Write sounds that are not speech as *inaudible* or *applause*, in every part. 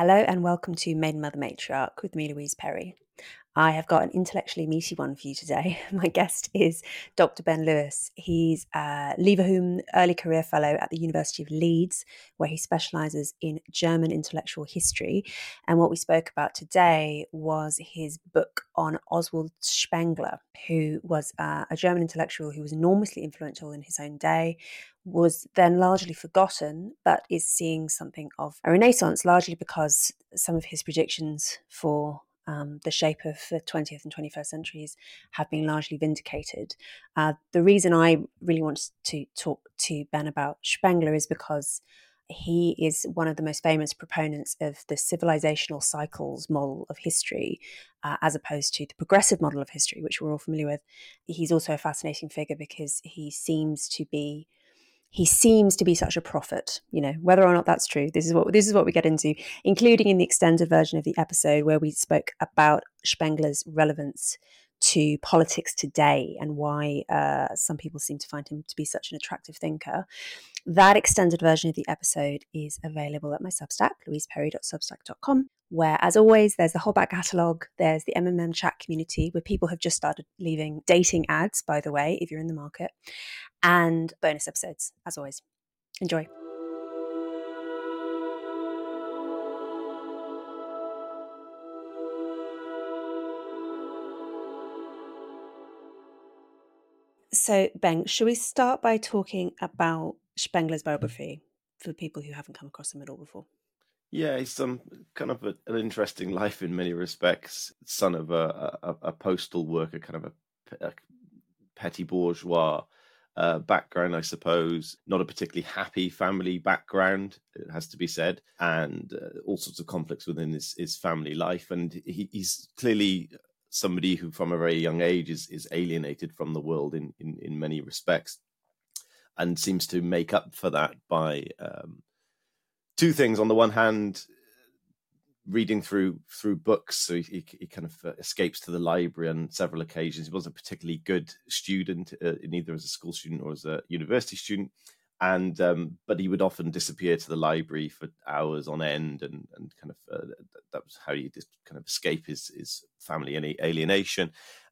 Hello and welcome to Maiden Mother Matriarch with me, Louise Perry. I have got an intellectually meaty one for you today. *laughs* My guest is Dr. Ben Lewis. He's a Leverhulme Early Career Fellow at the University of Leeds, where he specialises in German intellectual history. And what we spoke about today was his book on Oswald Spengler, who was uh, a German intellectual who was enormously influential in his own day, was then largely forgotten, but is seeing something of a renaissance, largely because some of his predictions for um, the shape of the 20th and 21st centuries have been largely vindicated. Uh, the reason I really want to talk to Ben about Spengler is because he is one of the most famous proponents of the civilizational cycles model of history, uh, as opposed to the progressive model of history, which we're all familiar with. He's also a fascinating figure because he seems to be he seems to be such a prophet you know whether or not that's true this is what this is what we get into including in the extended version of the episode where we spoke about spengler's relevance to politics today and why uh, some people seem to find him to be such an attractive thinker. That extended version of the episode is available at my Substack, louiseperry.substack.com, where, as always, there's the whole back catalogue, there's the MMM chat community where people have just started leaving dating ads, by the way, if you're in the market, and bonus episodes, as always. Enjoy. So, Ben, should we start by talking about Spengler's biography for people who haven't come across him at all before? Yeah, he's um, kind of a, an interesting life in many respects. Son of a, a, a postal worker, kind of a, a petty bourgeois uh, background, I suppose. Not a particularly happy family background, it has to be said, and uh, all sorts of conflicts within his, his family life. And he, he's clearly somebody who, from a very young age, is, is alienated from the world in, in, in many respects, and seems to make up for that by um, two things. On the one hand, reading through through books. So he, he kind of uh, escapes to the library on several occasions. He wasn't a particularly good student, uh, neither as a school student or as a university student. And um, but he would often disappear to the library for hours on end, and and kind of uh, that was how he just kind of escape his his family any alienation.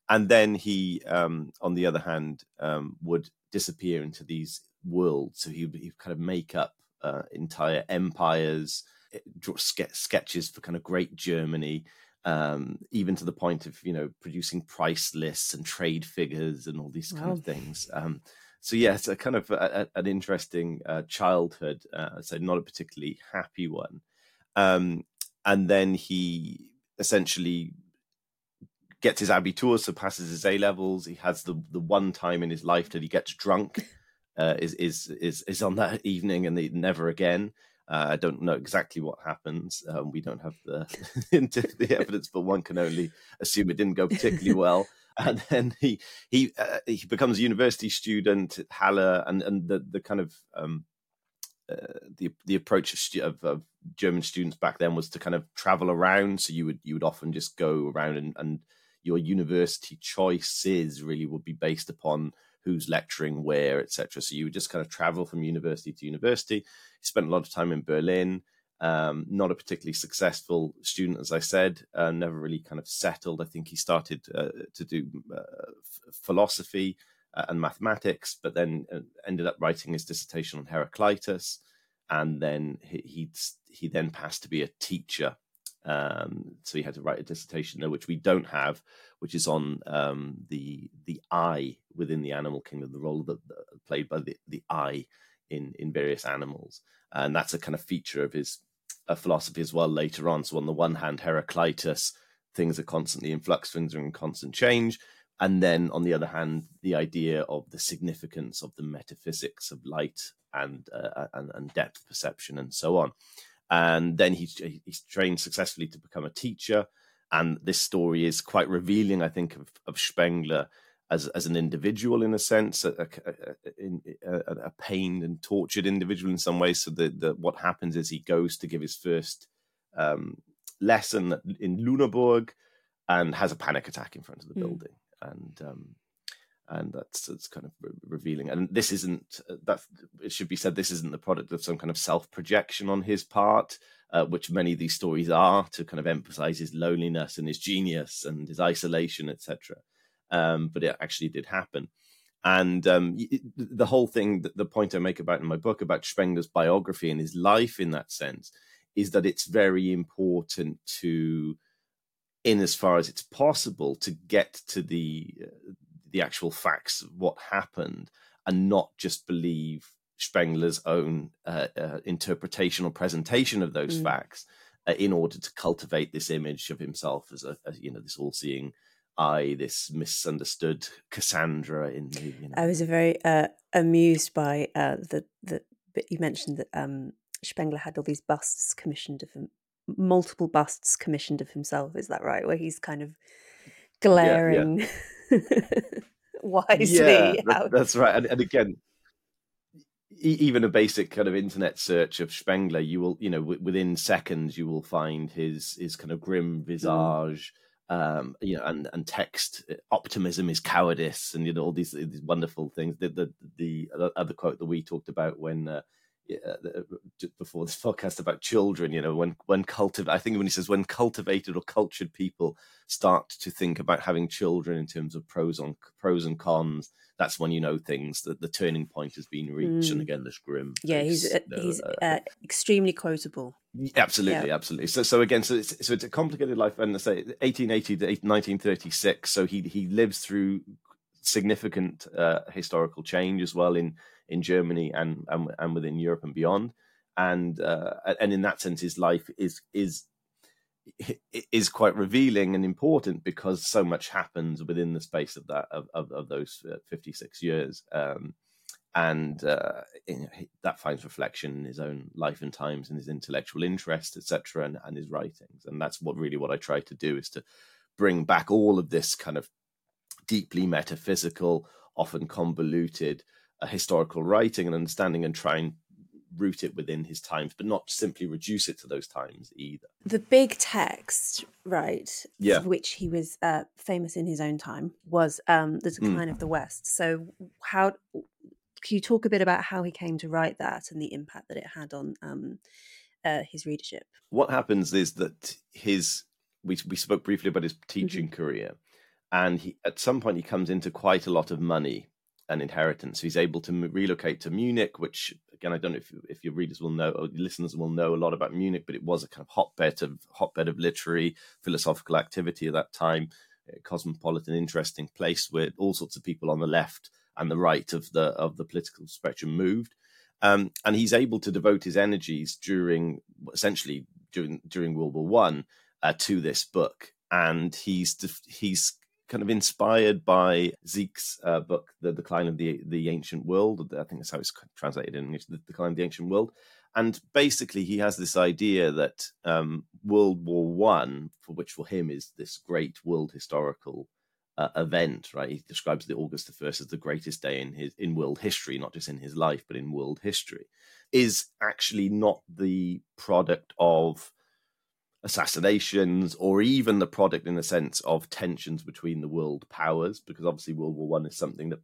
And then he, um, on the other hand, um, would disappear into these worlds. So he would kind of make up uh, entire empires draw sketches for kind of great Germany, um, even to the point of you know producing price lists and trade figures and all these kind wow. of things. So yeah, a kind of a, a, an interesting uh, childhood. Uh, so not a particularly happy one. Um, and then he essentially gets his abitur, so passes his A levels. He has the the one time in his life that he gets drunk. *laughs* Uh, is is is is on that evening, and never again. Uh, I don't know exactly what happens. Um, we don't have the *laughs* the evidence, but one can only assume it didn't go particularly *laughs* well. *laughs* And then he he uh, he becomes a university student at Halle, and and the the kind of um, uh, the the approach of, stu- of, of, German students back then was to kind of travel around. So you would you would often just go around and, and your university choices really would be based upon who's lecturing where, etc. So you would just kind of travel from university to university. He spent a lot of time in Berlin. Um, not a particularly successful student, as I said, uh, never really kind of settled. I think he started uh, to do uh, f- philosophy uh, and mathematics, but then uh, ended up writing his dissertation on Heraclitus, and then he he, he then passed to be a teacher um, so he had to write a dissertation there, which we don't have, which is on um, the the eye within the animal kingdom, the role that, that played by the, the eye in in various animals, and that's a kind of feature of his uh, philosophy as well later on. So on the one hand, Heraclitus, things are constantly in flux, things are in constant change, and then on the other hand, the idea of the significance of the metaphysics of light and uh, and, and depth perception and so on and then he's he's trained successfully to become a teacher. And this story is quite revealing, I think, of, of Spengler as as an individual in a sense, a, a, a, a, pained and tortured individual in some ways. So the, the what happens is he goes to give his first um, lesson in Lüneburg and has a panic attack in front of the mm. building, and um, and that's that's kind of re- revealing. And this isn't uh, that it should be said. This isn't the product of some kind of self projection on his part, uh, which many of these stories are to kind of emphasize his loneliness and his genius and his isolation, etc. Um, but it actually did happen. And um, the whole thing, the point I make about in my book about Spengler's biography and his life in that sense, is that it's very important to, in as far as it's possible, to get to the uh, the actual facts of what happened and not just believe Spengler's own uh, uh, interpretation or presentation of those mm. facts uh, in order to cultivate this image of himself as a, as, you know this all-seeing eye, this misunderstood Cassandra. In the, you know. I was very uh, amused by uh, the the bit you mentioned that um, Spengler had all these busts commissioned of him, multiple busts commissioned of himself. Is that right? Where he's kind of glaring. Yeah, yeah. *laughs* wisely. Yeah, that, that's right. And, and again, even a basic kind of internet search of Spengler, you will, you know, w- within seconds, you will find his his kind of grim mm. visage, mm. Um, you know, and and text. Uh, optimism is cowardice, and you know all these these wonderful things. The the the other quote that we talked about when. Uh, uh, before this *laughs* podcast about children you know when when cultivate i think when he says when cultivated or cultured people start to think about having children in terms of pros on pros and cons that's when you know things that the turning point has been reached mm. and again this grim yeah he's uh, he's uh, uh, extremely quotable absolutely yeah. absolutely so so again so it's so it's a complicated life and I say 1880 to 1936 so he he lives through significant uh, historical change as well in in Germany and and, and within Europe and beyond. And uh, and in that sense, his life is is is quite revealing and important because so much happens within the space of that of of, of those uh, 56 years um, and uh, that finds reflection in his own life and times and his intellectual interest etc and, and his writings and that's what really what i try to do is to bring back all of this kind of deeply metaphysical often convoluted a historical writing and understanding and try and root it within his times, but not simply reduce it to those times either. The big text, right, yeah. which he was uh, famous in his own time, was um, The hmm. Decline mm. of the West. So, how can you talk a bit about how he came to write that and the impact that it had on um, uh, his readership? What happens is that his we we spoke briefly about his teaching mm-hmm. career, and he at some point he comes into quite a lot of money an inheritance. He's able to relocate to Munich, which again I don't know if if your readers will know or listeners will know a lot about Munich, but it was a kind of hotbed of hotbed of literary philosophical activity at that time, a cosmopolitan, interesting place where all sorts of people on the left and the right of the of the political spectrum moved. Um, and he's able to devote his energies during essentially during during World War One uh, to this book, and he's he's kind of inspired by Seeck's uh, book, The Decline of the the Ancient World. I think that's how it's translated in English, The Decline of the Ancient World. And basically, he has this idea that um, World War One, for which for him is this great world historical uh, event, right? He describes the August the first as the greatest day in his in world history, not just in his life, but in world history. Is actually not the product of assassinations or even the product in the sense of tensions between the world powers because obviously world war one is something that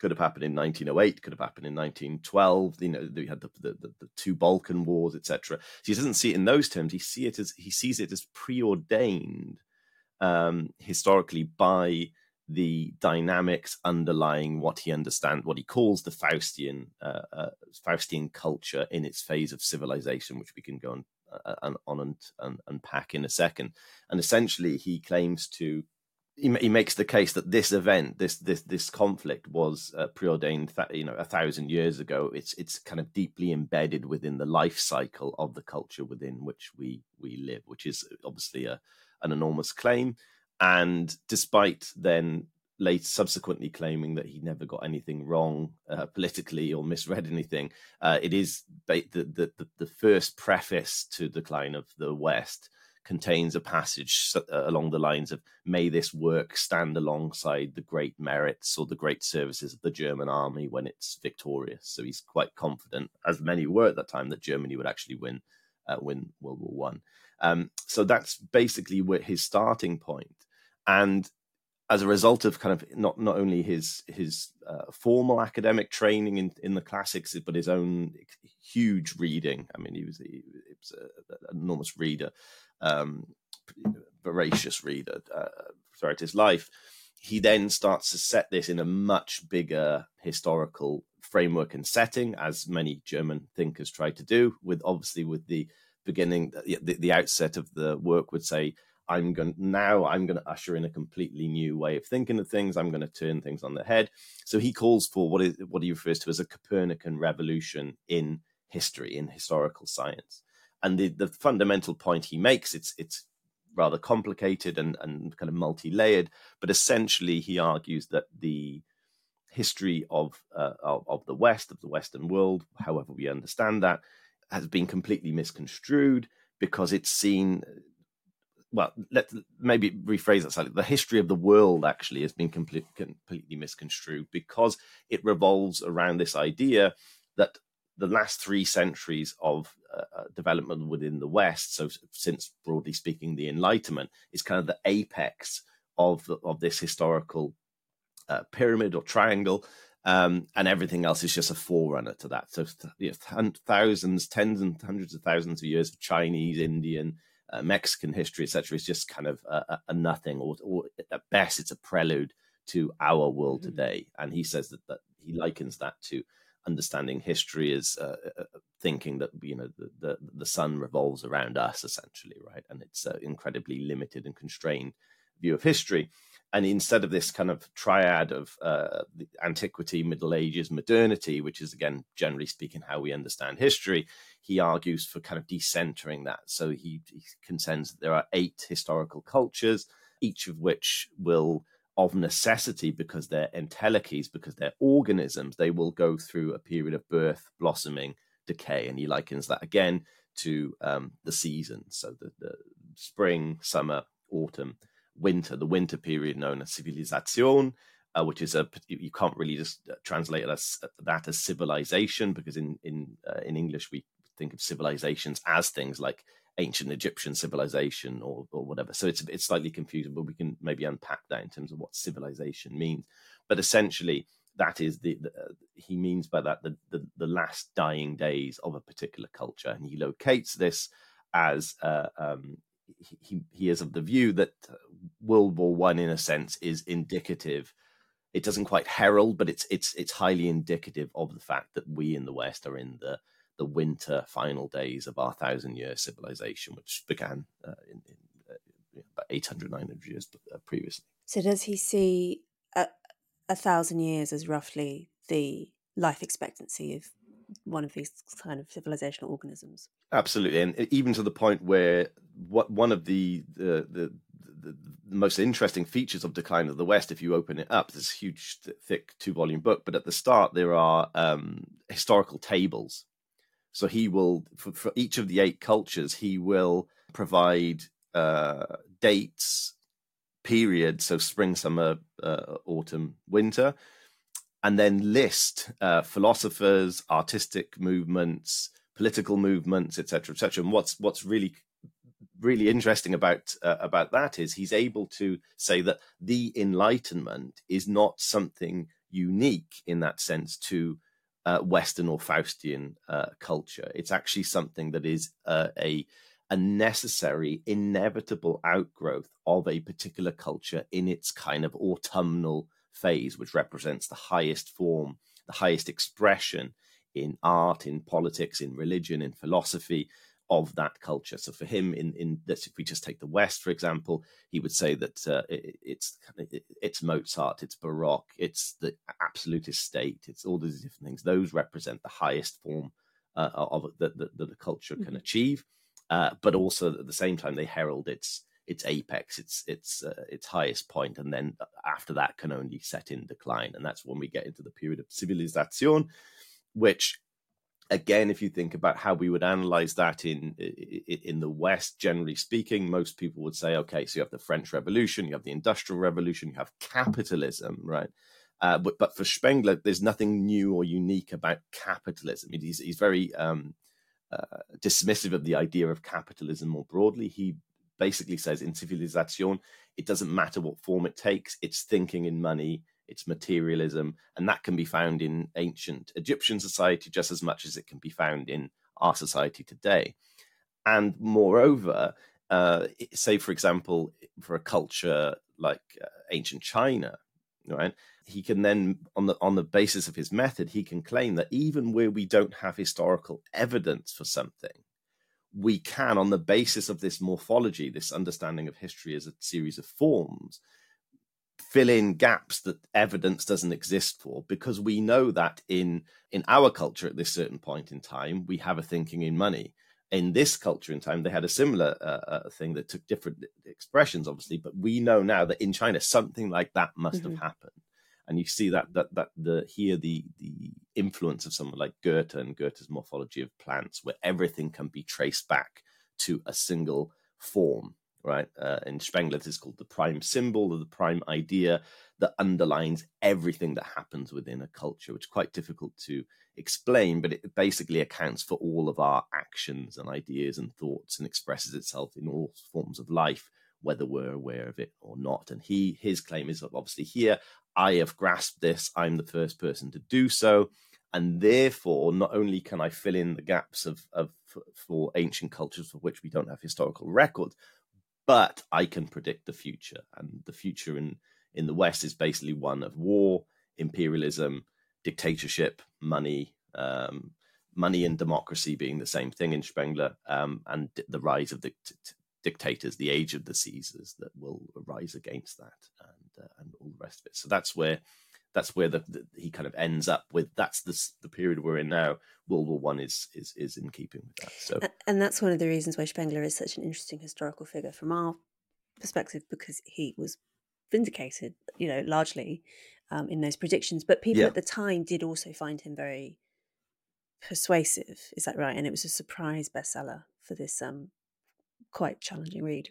could have happened in 1908 could have happened in 1912 you know we had the, the, the, two balkan wars etc so he doesn't see it in those terms. He see it as he sees it as preordained um, historically by the dynamics underlying what he understands, what he calls the Faustian uh, uh, Faustian culture in its phase of civilization, which we can go on on, on and, and unpack in a second. And essentially, he claims to he, he, makes the case that this event, this this this conflict, was uh, preordained, you know, a thousand years ago. It's it's kind of deeply embedded within the life cycle of the culture within which we we live, which is obviously a an enormous claim. And despite then late subsequently claiming that he never got anything wrong uh, politically or misread anything. Uh, it is the, the, the first preface to the Decline of the West contains a passage uh, along the lines of may this work stand alongside the great merits or the great services of the german army when it's victorious. So he's quite confident as many were at that time that germany would actually win uh, win world war one. Um, so that's basically his starting point. And as a result of kind of not not only his his uh, formal academic training in, in the classics, but his own huge reading. I mean, he was, he, was an enormous reader, um, voracious reader uh, throughout his life. He then starts to set this in a much bigger historical framework and setting, as many German thinkers try to do. With obviously with the beginning, the, the outset of the work would say I'm going now I'm going to usher in a completely new way of thinking of things. I'm going to turn things on their head. So he calls for what is what he refers to as a Copernican revolution in history, in historical science. And the, the fundamental point he makes, it's it's rather complicated and, and kind of multi-layered, but essentially he argues that the history of, uh, of, of the West, of the Western world, however we understand that, has been completely misconstrued because it's seen well, let maybe rephrase that slightly. The history of the world actually has been complete, completely misconstrued because it revolves around this idea that the last three centuries of uh, uh, development within the West, so since broadly speaking, the Enlightenment is kind of the apex of of this historical uh, pyramid or triangle, um, and everything else is just a forerunner to that. So you know, thousands, tens and hundreds of thousands of years of Chinese, Indian, uh, Mexican history, etc., is just kind of a, a nothing, or, or, at best, it's a prelude to our world mm-hmm. today. And he says that, that he likens that to understanding history as uh, uh, uh thinking that you know the, the, the sun revolves around us, essentially, right? And it's an incredibly limited and constrained view of history and instead of this kind of triad of uh, antiquity, Middle Ages, modernity, which is again generally speaking how we understand history, he argues for kind of decentering that. So he, he contends that there are eight historical cultures, each of which will, of necessity, because they're entelechies, because they're organisms, they will go through a period of birth, blossoming, decay, and he likens that again to um, the seasons, so the, the spring, summer, autumn winter, the winter period known as civilization, uh, which is a you can't really just uh, translate as, uh, that as civilization because in in uh, in English we think of civilizations as things like ancient Egyptian civilization or or whatever. So it's it's slightly confusing, but we can maybe unpack that in terms of what civilization means. But essentially, that is the, the uh, he means by that the, the, the last dying days of a particular culture, and he locates this as uh, um, he, he is of the view that uh, World War One, in a sense, is indicative. It doesn't quite herald, but it's it's it's highly indicative of the fact that we in the West are in the the winter final days of our thousand year civilization, which began uh, in, in uh, about 800, 900 years uh, previously. So, does he see a, a thousand years as roughly the life expectancy of one of these kind of civilizational organisms. Absolutely, and even to the point where what one of the the, the the, most interesting features of Decline of the West, if you open it up, this huge, thick two volume book, but at the start there are um, historical tables. So he will, for, for, each of the eight cultures, he will provide uh, dates, periods, so spring, summer, uh, autumn, winter, and then list uh, philosophers, artistic movements, political movements, etc., etc. And what's what's really really interesting about uh, about that is he's able to say that the Enlightenment is not something unique in that sense to uh, Western or Faustian uh, culture. It's actually something that is uh, a a necessary, inevitable outgrowth of a particular culture in its kind of autumnal phase, which represents the highest form, the highest expression in art, in politics, in religion, in philosophy of that culture. So for him, in in this, if we just take the West, for example, he would say that uh, it, it's it's Mozart, it's Baroque, it's the absolutist state, it's all these different things. Those represent the highest form uh, of that, that, that the culture can mm-hmm. achieve, uh, but also at the same time they herald its its apex, its its uh, its highest point, and then after that can only set in decline, and that's when we get into the period of civilization, which again if you think about how we would analyze that in in the west generally speaking most people would say okay so you have the french revolution you have the industrial revolution you have capitalism right? Uh, but but for spengler there's nothing new or unique about capitalism. He's, he's very um, uh, dismissive of the idea of capitalism more broadly. He basically says in civilization, it doesn't matter what form it takes, it's thinking in money, it's materialism, and that can be found in ancient Egyptian society just as much as it can be found in our society today. And moreover, uh, say, for example, for a culture like uh, ancient China, right? He can then, on the on the basis of his method, he can claim that even where we don't have historical evidence for something, we can, on the basis of this morphology, this understanding of history as a series of forms, fill in gaps that evidence doesn't exist for because we know that in in our culture at this certain point in time we have a thinking in money in this culture in time they had a similar uh, uh, thing that took different expressions obviously but we know now that in china something like that must mm-hmm. have happened and you see that that that the here the the influence of someone like goethe and goethe's morphology of plants where everything can be traced back to a single form right? Uh, in Spengler, this is called the prime symbol or the prime idea that underlines everything that happens within a culture, which is quite difficult to explain, but it basically accounts for all of our actions and ideas and thoughts and expresses itself in all forms of life, whether we're aware of it or not. And he his claim is obviously here, I have grasped this, I'm the first person to do so. And therefore, not only can I fill in the gaps of, of for ancient cultures for which we don't have historical records, but I can predict the future, and the future in in the West is basically one of war, imperialism, dictatorship, money, um, money and democracy being the same thing in Spengler, um, and the rise of the dictators, the age of the Caesars that will arise against that, uh, and all the rest of it. So that's where that's where the, the, he kind of ends up with. That's the the period we're in now. World War One is is is in keeping with that. So, and that's one of the reasons why Spengler is such an interesting historical figure from our perspective because he was vindicated, you know, largely um, in those predictions. But people yeah. at the time did also find him very persuasive. Is that right? And it was a surprise bestseller for this um, quite challenging read.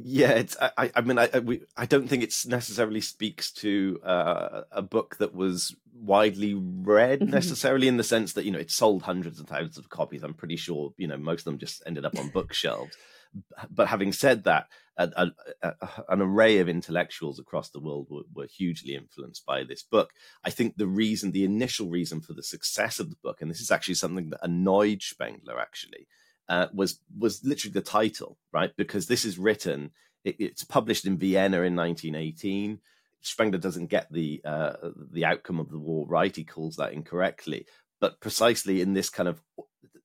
Yeah, it's. I. I mean, I. I, we, I don't think it necessarily speaks to uh, a book that was widely read mm-hmm. necessarily in the sense that you know it sold hundreds and thousands of copies. I'm pretty sure you know most of them just ended up on *laughs* bookshelves. But having said that, a, a, a, an array of intellectuals across the world were, were, hugely influenced by this book. I think the reason, the initial reason for the success of the book, and this is actually something that annoyed Spengler actually, uh, was was literally the title, right? Because this is written, it, it's published in Vienna in 1918. Spengler doesn't get the uh, the outcome of the war right; he calls that incorrectly. But precisely in this kind of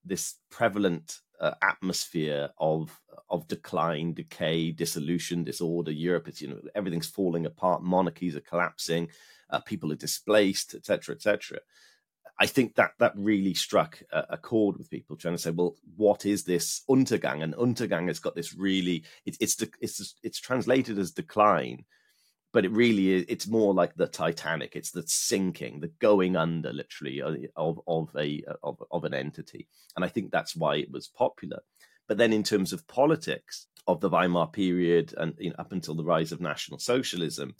this prevalent uh, atmosphere of of decline, decay, dissolution, disorder, Europe, it's you know everything's falling apart, monarchies are collapsing, uh, people are displaced, etc., etc. I think that that really struck a, a, chord with people trying to say, well, what is this Untergang? And Untergang has got this really it, it's it's it's translated as decline, but it really is it's more like the Titanic. It's the sinking, the going under, literally uh, of of a of, of an entity. And I think that's why it was popular. But then in terms of politics of the Weimar period and you know, up until the rise of National Socialism,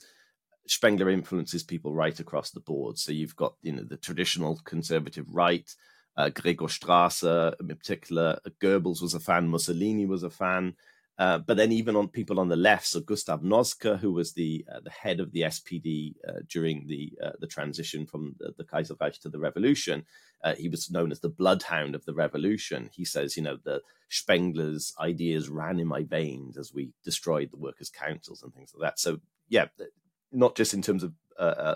Spengler influences people right across the board. So you've got you know the traditional conservative right, uh, Gregor Strasser in particular. Goebbels was a fan, Mussolini was a fan, uh, but then even on people on the left, so Gustav Noske, who was the uh, the head of the SPD uh, during the uh, the transition from the, the Kaiserreich to the revolution, uh, he was known as the bloodhound of the revolution. He says, you know, the Spengler's ideas ran in my veins as we destroyed the workers' councils and things like that. So yeah, not just in terms of uh, uh,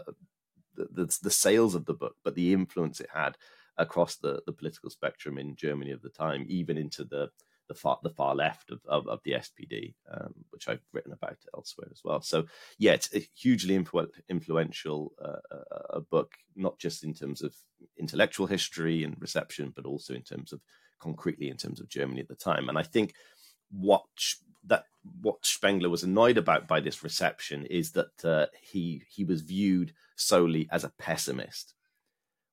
the, the, the sales of the book, but the influence it had across the, the political spectrum in Germany of the time, even into the the far the far left of, of, of the SPD, um, which I've written about elsewhere as well. So yeah, it's a hugely influ- influential uh, uh, book, not just in terms of intellectual history and reception, but also in terms of concretely in terms of Germany at the time. And I think what that what Spengler was annoyed about by this reception is that uh, he he was viewed solely as a pessimist,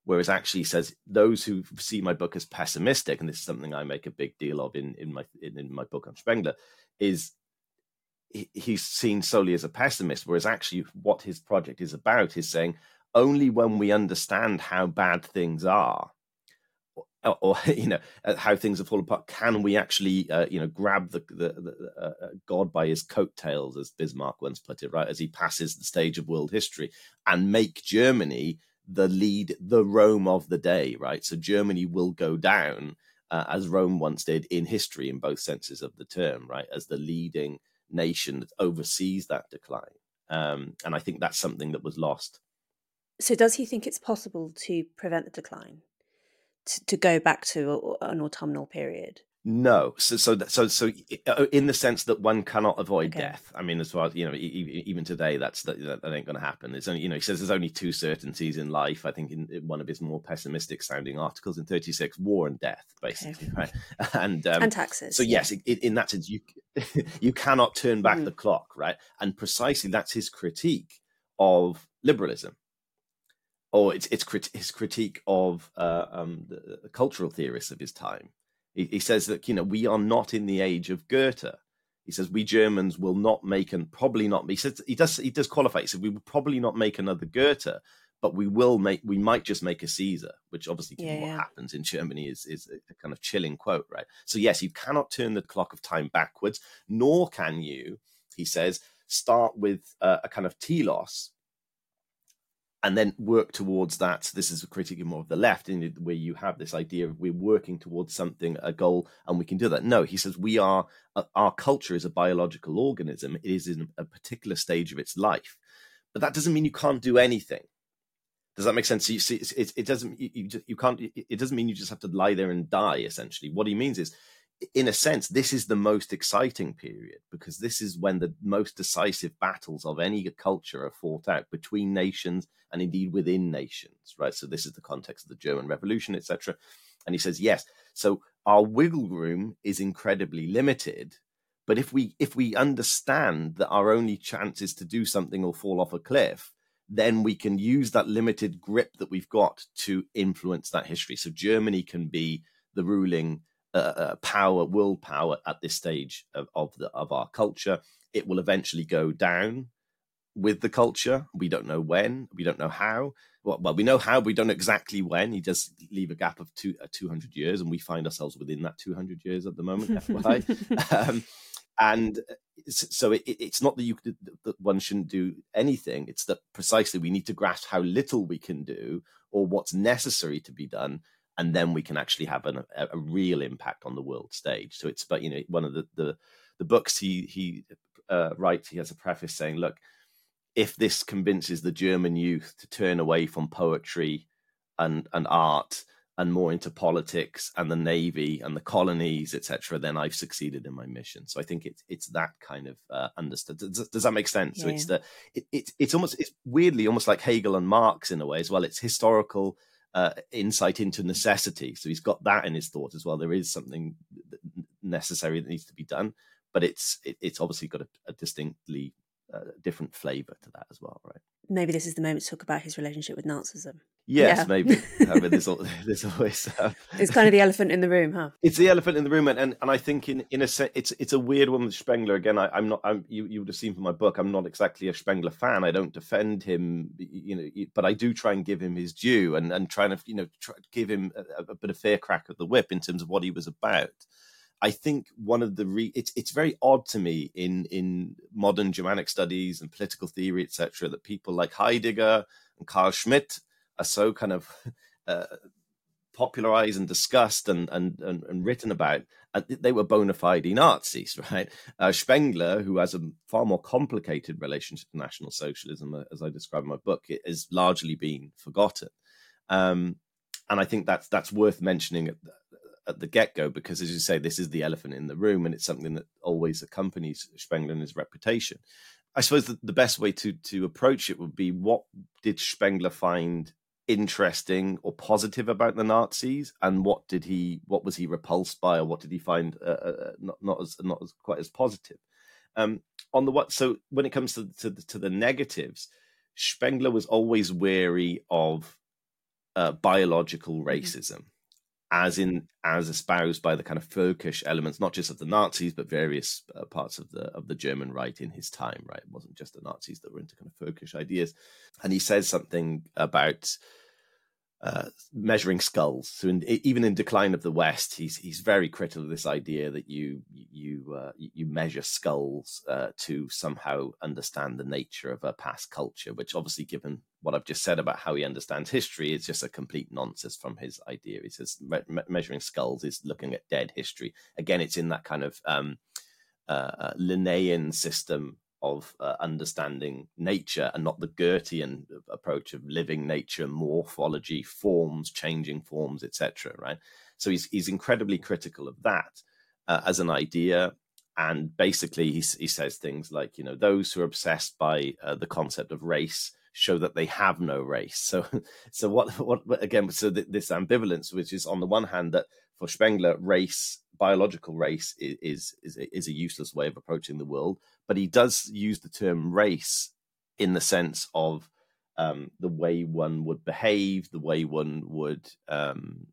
whereas actually says those who see my book as pessimistic, and this is something I make a big deal of in in my in, in my book on Spengler, is he, he's seen solely as a pessimist, whereas actually what his project is about is saying only when we understand how bad things are or *laughs* you know how things have fallen apart. Can we actually uh, you know grab the, the, the uh, uh, God by his coattails, as Bismarck once put it, right? As he passes the stage of world history and make Germany the lead, the Rome of the day, right? So Germany will go down uh, as Rome once did in history, in both senses of the term, right? As the leading nation that oversees that decline. Um, and I think that's something that was lost. So, does he think it's possible to prevent the decline? To, to go back to an autumnal period? No, so so so so uh, in the sense that one cannot avoid okay. death. I mean, as far as you know, even today, that's that, that ain't going to happen. It's only you know he says there's only two certainties in life. I think in, in one of his more pessimistic sounding articles in 36, war and death, basically, okay. right? *laughs* And um, and taxes. So yes, it, in that sense, you *laughs* you cannot turn back mm. the clock, right? And precisely that's his critique of liberalism or it's it's crit- his critique of uh, um, the, the, cultural theorists of his time. He, he, says that you know we are not in the age of Goethe. He says we Germans will not make and probably not. He says he does he does qualify. He said we will probably not make another Goethe, but we will make we might just make a Caesar, which obviously yeah, what yeah. happens in Germany is is a kind of chilling quote, right? So yes, you cannot turn the clock of time backwards, nor can you, he says, start with uh, a kind of telos and then work towards that. This is a critique more of the left, in where you have this idea of we're working towards something, a goal, and we can do that. No, he says we are. Uh, our culture is a biological organism. It is in a particular stage of its life, but that doesn't mean you can't do anything. Does that make sense? So you see, it, it doesn't. You, you, you can't. It doesn't mean you just have to lie there and die. Essentially, what he means is in a sense, this is the most exciting period because this is when the most decisive battles of any culture are fought out between nations and indeed within nations, right? So this is the context of the German Revolution, etc. And he says, yes, so our wiggle room is incredibly limited, but if we if we understand that our only chance is to do something or fall off a cliff, then we can use that limited grip that we've got to influence that history. So Germany can be the ruling uh, power, world power at this stage of, of, the, of our culture. It will eventually go down with the culture. We don't know when, we don't know how. Well, well we know how, we don't know exactly when. He does leave a gap of two, uh, 200 years, and we find ourselves within that 200 years at the moment, FYI. *laughs* um, and uh, so it, it's not that you that one shouldn't do anything. It's that precisely we need to grasp how little we can do or what's necessary to be done and then we can actually have an, a, a, real impact on the world stage. So it's but you know one of the the, the books he he uh, writes he has a preface saying, look, if this convinces the German youth to turn away from poetry and and art and more into politics and the navy and the colonies, etc., then I've succeeded in my mission. So I think it's it's that kind of uh, understood. Does, does, that make sense? Yeah. So it's the it, it, it's almost it's weirdly almost like Hegel and Marx in a way as well. It's historical uh, insight into necessity. So he's got that in his thought as well. There is something necessary that needs to be done, but it's it, it's obviously got a, a distinctly uh, different flavor to that as well, right? Maybe this is the moment to talk about his relationship with Nazism. Yes, yeah. maybe. *laughs* I mean, there's, there's always. Uh, it's kind of the elephant in the room, huh? It's the elephant in the room, and, and, and I think in in a sense, it's it's a weird one with Spengler. Again, I, am not. I'm, you you would have seen from my book. I'm not exactly a Spengler fan. I don't defend him, you know, but I do try and give him his due, and and trying to you know try, give him a, a bit of fair crack at the whip in terms of what he was about. I think one of the re- it's it's very odd to me in in modern Germanic studies and political theory, etc., that people like Heidegger and Carl Schmitt are so kind of *laughs* uh, popularized and discussed and, and, and, and, written about, uh, they were bona fide Nazis, *laughs* right? Uh, Spengler, who has a far more complicated relationship to National Socialism, uh, as I describe in my book, it has largely been forgotten. Um, and I think that's that's worth mentioning at the, get go because, as you say, this is the elephant in the room, and it's something that always accompanies Spengler and his reputation. I suppose the, the best way to to approach it would be what did Spengler find interesting or positive about the Nazis, and what did he what was he repulsed by, or what did he find uh, uh, uh, not not as not as quite as positive? Um, on the what, so when it comes to to the, to the negatives, Spengler was always wary of uh, biological mm-hmm. racism. Mm-hmm as in as espoused by the kind of folkish elements, not just of the Nazis, but various uh, parts of the of the German right in his time. Right, it wasn't just the Nazis that were into kind of folkish ideas. And he says something about uh, measuring skulls. So in, even in Decline of the West, he's he's very critical of this idea that you you uh, you measure skulls uh, to somehow understand the nature of a past culture, which obviously, given what I've just said about how he understands history, is just a complete nonsense from his idea. He says me- measuring skulls is looking at dead history. Again, it's in that kind of um, uh, uh Linnaean system of uh, understanding nature and not the Goethean approach of living nature, morphology, forms, changing forms, etc. Right. So he's he's incredibly critical of that uh, as an idea, and basically he he says things like you know those who are obsessed by uh, the concept of race show that they have no race. So so what what again? So th- this ambivalence, which is on the one hand that for Spengler, race biological race is, is is a useless way of approaching the world, but he does use the term race in the sense of um, the way one would behave, the way one would um,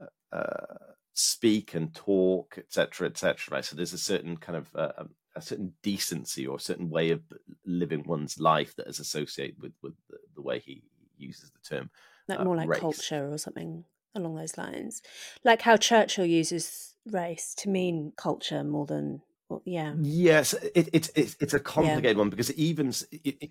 uh, uh speak and talk, etc., etc. Right. So there's a certain kind of uh, um, a certain decency or a certain way of living one's life that is associated with with the, the way he uses the term. Like uh, more like race. culture or something along those lines. Like how Churchill uses race to mean culture more than well, yeah. Yes, it, it, it, it's a complicated yeah. one because even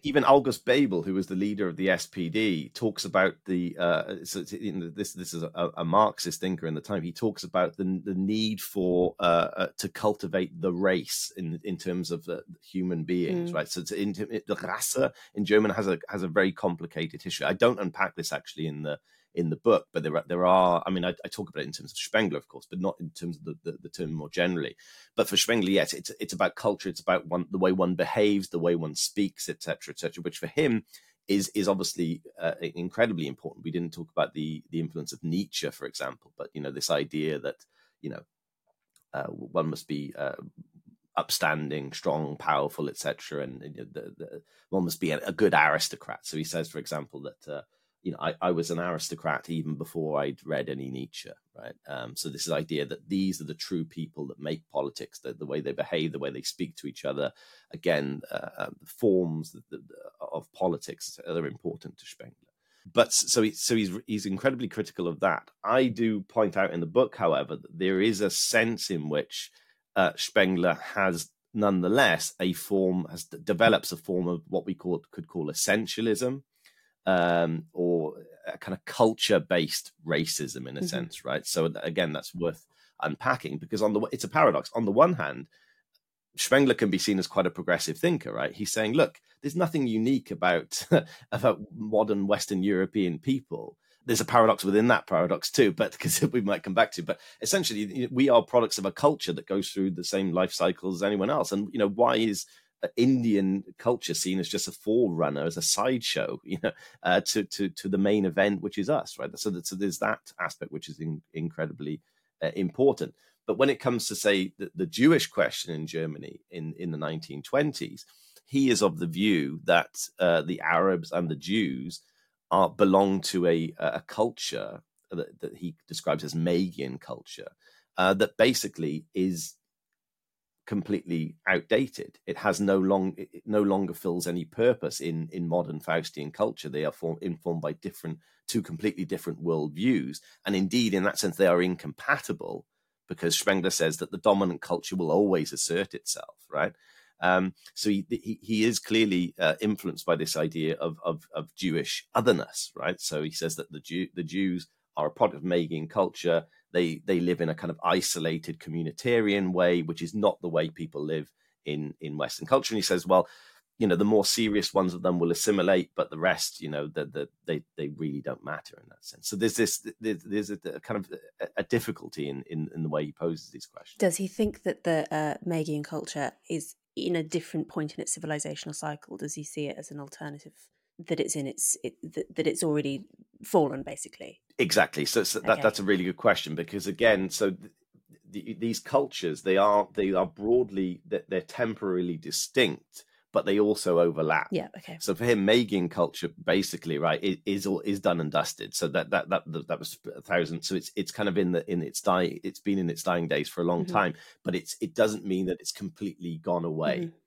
even August Bebel, who was the leader of the SPD, talks about the uh, so this this is a, a, Marxist thinker in the time. He talks about the the need for uh, uh, to cultivate the race in in terms of the human beings, mm. right? So in, the Rasse in German has a has a very complicated history. I don't unpack this actually in the in the book, but there are, there are I mean, I, I, talk about it in terms of Spengler, of course, but not in terms of the, the, the, term more generally. But for Spengler, yes, it's it's about culture, it's about one, the way one behaves, the way one speaks, etc., etc. which for him is is obviously uh, incredibly important. We didn't talk about the the influence of Nietzsche, for example, but you know this idea that you know uh, one must be uh, upstanding, strong, powerful, etc., and, the, the, one must be a, a, good aristocrat. So he says, for example, that uh, you know, I, I was an aristocrat even before I'd read any Nietzsche, right? Um, so this idea that these are the true people that make politics, the, the way they behave, the way they speak to each other. Again, uh, um, the forms of politics are important to Spengler. But so, he, so he's he's incredibly critical of that. I do point out in the book, however, that there is a sense in which uh, Spengler has nonetheless a form has develops a form of what we call could call essentialism um, or a kind of culture based racism in a mm-hmm. sense, right? So again, that's worth unpacking because on the it's a paradox. On the one hand, Spengler can be seen as quite a progressive thinker, right? He's saying, look, there's nothing unique about *laughs* about modern Western European people. There's a paradox within that paradox too, but *laughs* because we might come back to. But essentially, we are products of a culture that goes through the same life cycles as anyone else. And you know, why is Indian culture seen as just a forerunner, as a sideshow, *laughs* you know, uh, to to to the main event, which is us, right? So, that, so there's that aspect which is in, incredibly uh, important. But when it comes to say the, the Jewish question in Germany in in the 1920s, he is of the view that uh, the Arabs and the Jews are belong to a a culture that, that he describes as Magian culture. Uh, that basically is completely outdated. It has no long, it no longer fills any purpose in in modern Faustian culture. They are form, informed by different, two completely different worldviews, and indeed, in that sense, they are incompatible because Spengler says that the dominant culture will always assert itself, right? Um, so he, he, he is clearly uh, influenced by this idea of, of of Jewish otherness, right? So he says that the Jew, the Jews are a product of Magian culture they they live in a kind of isolated communitarian way, which is not the way people live in in Western culture. And he says, well, you know, the more serious ones of them will assimilate, but the rest, you know, the, the, they they really don't matter in that sense. So there's this there's, there's a, a, kind of a, a difficulty in, in, in the way he poses these questions. Does he think that the uh, Magian culture is in a different point in its civilizational cycle? Does he see it as an alternative? That it's in its it, that, that it's already fallen, basically. Exactly. So, so that, okay. that's a really good question because again, so the, these cultures they are they are broadly they're temporarily distinct, but they also overlap. Yeah. Okay. So for him, Magian culture basically right is all is done and dusted. So that that that that was a thousand. So it's it's kind of in the in its dying. It's been in its dying days for a long mm-hmm. time, but it's it doesn't mean that it's completely gone away. Mm-hmm.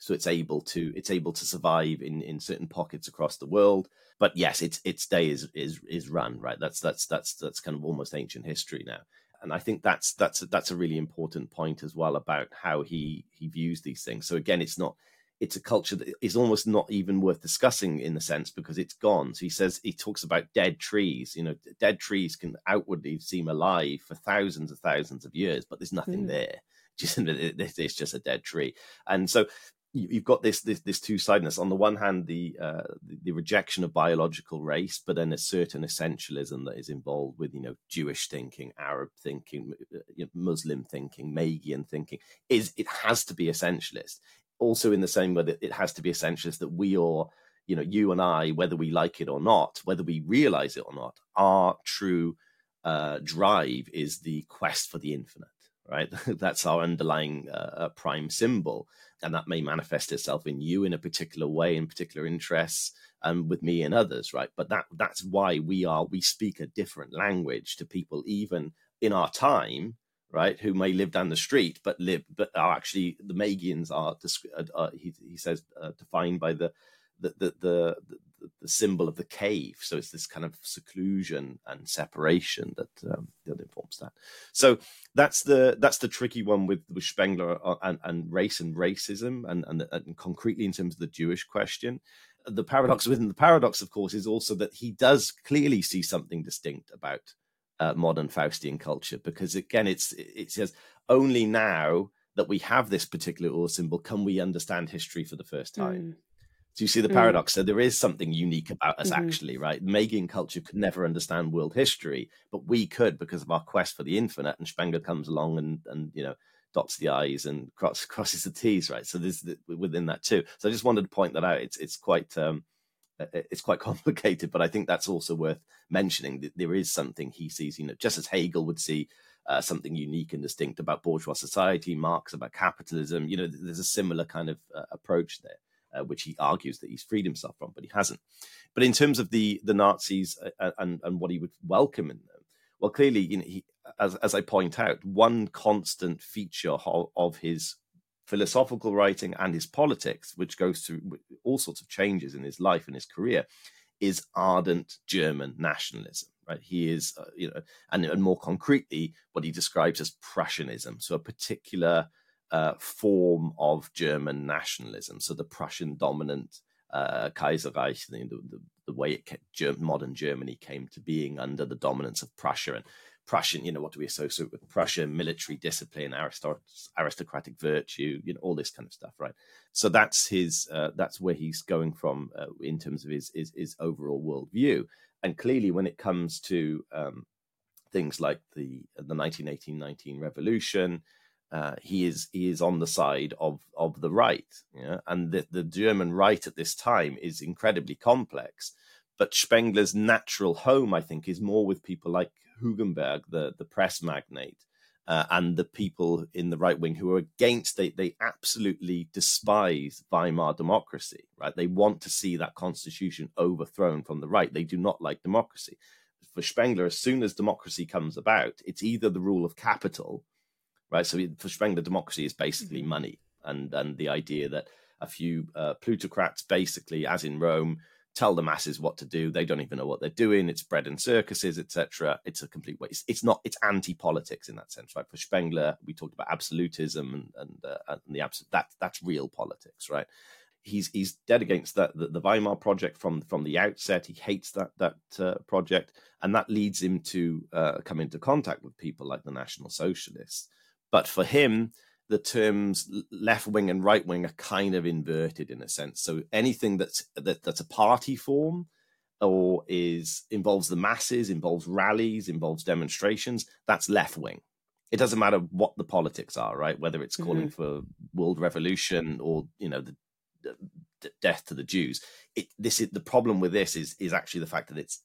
So it's able to it's able to survive in in certain pockets across the world but yes its its day is is is run right that's that's that's that's kind of almost ancient history now and i think that's that's that's a really important point as well about how he he views these things so again it's not it's a culture that is almost not even worth discussing in the sense because it's gone. So he says he talks about dead trees. You know, dead trees can outwardly seem alive for thousands of thousands of years, but there's nothing mm. there. *laughs* Just it's just a dead tree. And so you've got this this this two sidedness. On the one hand, the, uh, the, rejection of biological race, but then a certain essentialism that is involved with you know Jewish thinking, Arab thinking, uh, Muslim thinking, Magian thinking. Is it has to be essentialist also in the same way that it has to be essentialist that we are, you know, you and I, whether we like it or not, whether we realize it or not, our true uh, drive is the quest for the infinite, right? *laughs* That's our underlying uh, prime symbol. And that may manifest itself in you in a particular way, in particular interests, and um, with me and others, right? But that that's why we are we speak a different language to people even in our time right, who may live down the street but live but are actually the Magians are, uh, uh, he, he says uh, defined by the the, the the, the symbol of the cave. So it's this kind of seclusion and separation that um, that informs that. So that's the that's the tricky one with with Spengler uh, and, and race and racism and, and and concretely in terms of the Jewish question. The paradox within the paradox, of course, is also that he does clearly see something distinct about uh, modern Faustian culture because again, it's it says only now that we have this particular Ur symbol can we understand history for the first time. Mm. So you see the mm. paradox. Mm. So there is something unique about us, mm-hmm. actually, right? Magian culture could never understand world history, but we could because of our quest for the infinite. And Spengler comes along and and you know dots the i's and cross, *laughs* crosses the t's, right? So there's the, within that too. So I just wanted to point that out. It's it's quite um, it's quite *laughs* complicated, but I think that's also worth mentioning that there is something he sees, you know, just as Hegel would see uh, something unique and distinct about bourgeois society, Marx about capitalism. You know, there's a similar kind of uh, approach there, uh, which he argues that he's freed himself from, but he hasn't. But in terms of the the Nazis uh, and and what he would welcome in them, well, clearly, you know, he, as as I point out, one constant feature of, of his philosophical writing and his politics, which goes through all sorts of changes in his life and his career, is ardent German nationalism. Right, he is, uh, you know, and, and more concretely, what he describes as Prussianism, so a particular uh, form of German nationalism. So the Prussian dominant uh, Kaiserreich, the, the, the way it kept, modern Germany came to being under the dominance of Prussia, and Prussian, you know, what do we associate with Prussia? Military discipline, aristocratic virtue, you know, all this kind of stuff, right? So that's his, uh, that's where he's going from uh, in terms of his, his, his overall worldview. And clearly, when it comes to um, things like the the 1918-19 revolution, uh, he is he is on the side of of the right, and the, the German right at this time is incredibly complex. But Spengler's natural home, I think, is more with people like Hugenberg, the, the press magnate, uh, and the people in the right wing who are against they they absolutely despise Weimar democracy, right? They want to see that constitution overthrown from the right. They do not like democracy. For Spengler, as soon as democracy comes about, it's either the rule of capital, right? So for Spengler, democracy is basically mm-hmm. money, and and the idea that a few uh, plutocrats, basically, as in Rome, tell the masses what to do. They don't even know what they're doing. It's bread and circuses, etc. It's a complete waste. It's not. It's anti-politics in that sense, right? For Spengler, we talked about absolutism and and, uh, and the absolute that that's real politics, right? He's he's dead against that the, the, Weimar project from from the outset. He hates that that uh, project, and that leads him to uh, come into contact with people like the National Socialists. But for him, the terms left wing and right wing are kind of inverted in a sense. So anything that's that, that's a party form or is involves the masses, involves rallies, involves demonstrations, that's left wing. It doesn't matter what the politics are, right? Whether it's calling mm-hmm. for world revolution or you know the, the death to the Jews. It, this is the problem with this is is actually the fact that it's